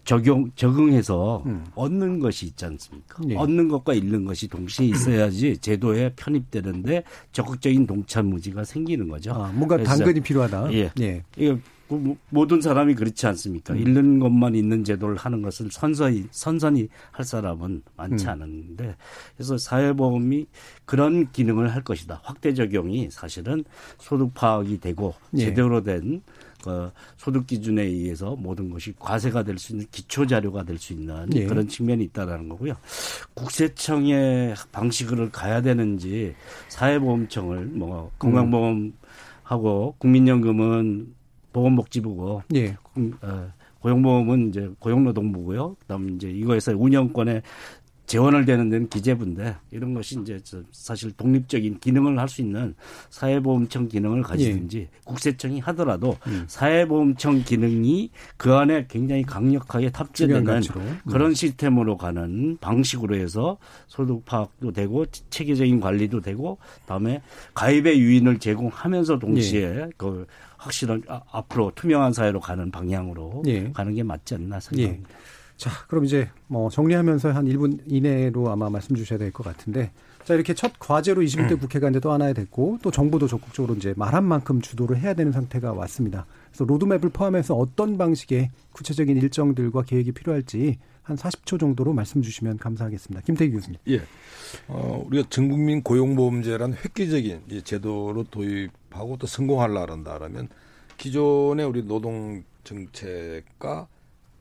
적용 적응해서 음. 얻는 것이 있지 않습니까? 예. 얻는 것과 잃는 것이 동시에 있어야지 제도에 편입되는데 적극적인 동참 무지가 생기는 거죠.
아, 뭔가 당근이 필요하다.
예. 예. 이거 그 모든 사람이 그렇지 않습니까? 음. 잃는 것만 있는 제도를 하는 것을 선선히 선선히 할 사람은 많지 음. 않은데 그래서 사회보험이 그런 기능을 할 것이다. 확대 적용이 사실은 소득 파악이 되고 예. 제대로 된 그 소득 기준에 의해서 모든 것이 과세가 될 수 있는 기초 자료가 될 수 있는 예. 그런 측면이 있다라는 거고요. 국세청의 방식을 가야 되는지 사회보험청을 뭐 건강보험하고 국민연금은 보건복지부고 예. 어, 고용보험은 이제 고용노동부고요. 그다음 이제 이거에서 운영권에 재원을 되는 데는 기재부인데 이런 것이 이제 사실 독립적인 기능을 할 수 있는 사회보험청 기능을 가지든지 예. 국세청이 하더라도 음. 사회보험청 기능이 그 안에 굉장히 강력하게 탑재되는 음. 그런 시스템으로 가는 방식으로 해서 소득 파악도 되고 체계적인 관리도 되고 다음에 가입의 유인을 제공하면서 동시에 예. 그 확실한 아, 앞으로 투명한 사회로 가는 방향으로 예. 가는 게 맞지 않나 생각합니다. 예.
자, 그럼 이제 뭐 정리하면서 한 1분 이내로 아마 말씀 주셔야 될 것 같은데 자, 이렇게 첫 과제로 21대 음. 국회가 이제 또 하나 됐고 또 정부도 적극적으로 이제 말한 만큼 주도를 해야 되는 상태가 왔습니다. 그래서 로드맵을 포함해서 어떤 방식의 구체적인 일정들과 계획이 필요할지 한 40초 정도로 말씀 주시면 감사하겠습니다. 김태기 교수님.
예. 어, 우리가 전 국민 고용보험제란 획기적인 제도로 도입하고 또 성공하려 한다라면 기존의 우리 노동 정책과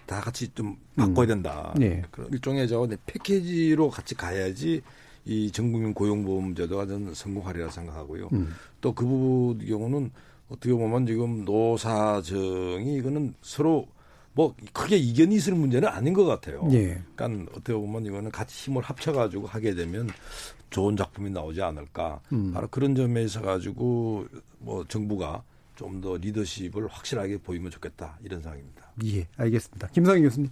다 같이 좀 바꿔야 음. 된다. 음. 네. 그런 일종의 저 패키지로 같이 가야지 이 전국민 고용보험 제도가 저는 성공하리라 생각하고요. 음. 또그 부분 경우는 어떻게 보면 지금 노사정이 이거는 서로 뭐 크게 이견이 있을 문제는 아닌 것 같아요. 예. 그러니까 어떻게 보면 이거는 같이 힘을 합쳐가지고 하게 되면 좋은 작품이 나오지 않을까. 음. 바로 그런 점에 있어 가지고 뭐 정부가 좀 더 리더십을 확실하게 보이면 좋겠다 이런 생각입니다.
예, 알겠습니다. 김성희 교수님.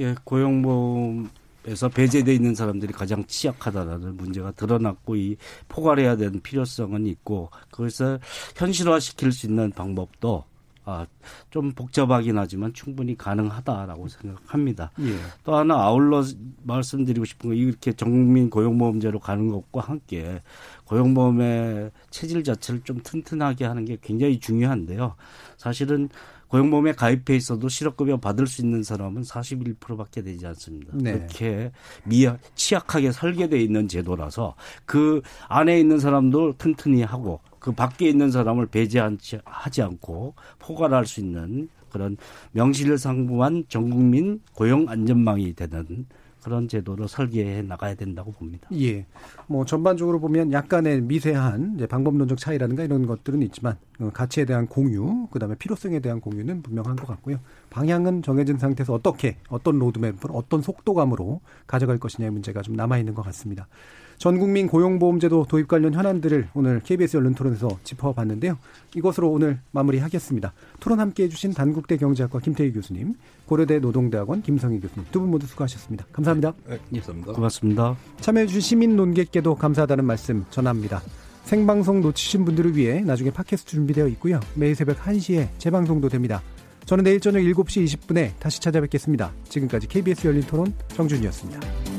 예, 고용보험에서 배제돼 있는 사람들이 가장 취약하다라는 문제가 드러났고 이 포괄해야 되는 필요성은 있고 그래서 현실화시킬 수 있는 방법도 아, 좀 복잡하긴 하지만 충분히 가능하다라고 생각합니다. 예. 또 하나 아울러 말씀드리고 싶은 건 이렇게 전국민 고용보험제로 가는 것과 함께 고용보험의 체질 자체를 좀 튼튼하게 하는 게 굉장히 중요한데요. 사실은 고용보험에 가입해 있어도 실업급여 받을 수 있는 사람은 41%밖에 되지 않습니다. 네. 그렇게 미약 취약하게 설계되어 있는 제도라서 그 안에 있는 사람도 튼튼히 하고 그 밖에 있는 사람을 배제하지 않고 포괄할 수 있는 그런 명실상부한 전국민 고용 안전망이 되는 그런 제도로 설계해 나가야 된다고 봅니다.
예. 뭐 전반적으로 보면 약간의 미세한 방법론적 차이라든가 이런 것들은 있지만 어, 가치에 대한 공유, 그다음에 필요성에 대한 공유는 분명한 것 같고요. 방향은 정해진 상태에서 어떻게 어떤 로드맵을 어떤 속도감으로 가져갈 것이냐의 문제가 좀 남아 있는 것 같습니다. 전국민 고용보험제도 도입 관련 현안들을 오늘 KBS 연륜 토론에서 짚어봤는데요. 이것으로 오늘 마무리하겠습니다. 토론 함께 해 주신 단국대 경제학과 김태희 교수님, 고려대 노동대학원 김성희 교수님 두 분 모두 수고하셨습니다. 감사합니다.
네, 감사합니다.
고맙습니다.
참여해 주신 시민 논객께도 감사하다는 말씀 전합니다. 생방송 놓치신 분들을 위해 나중에 팟캐스트 준비되어 있고요. 매일 새벽 1시에 재방송도 됩니다. 저는 내일 저녁 7시 20분에 다시 찾아뵙겠습니다. 지금까지 KBS 열린 토론 정준이었습니다.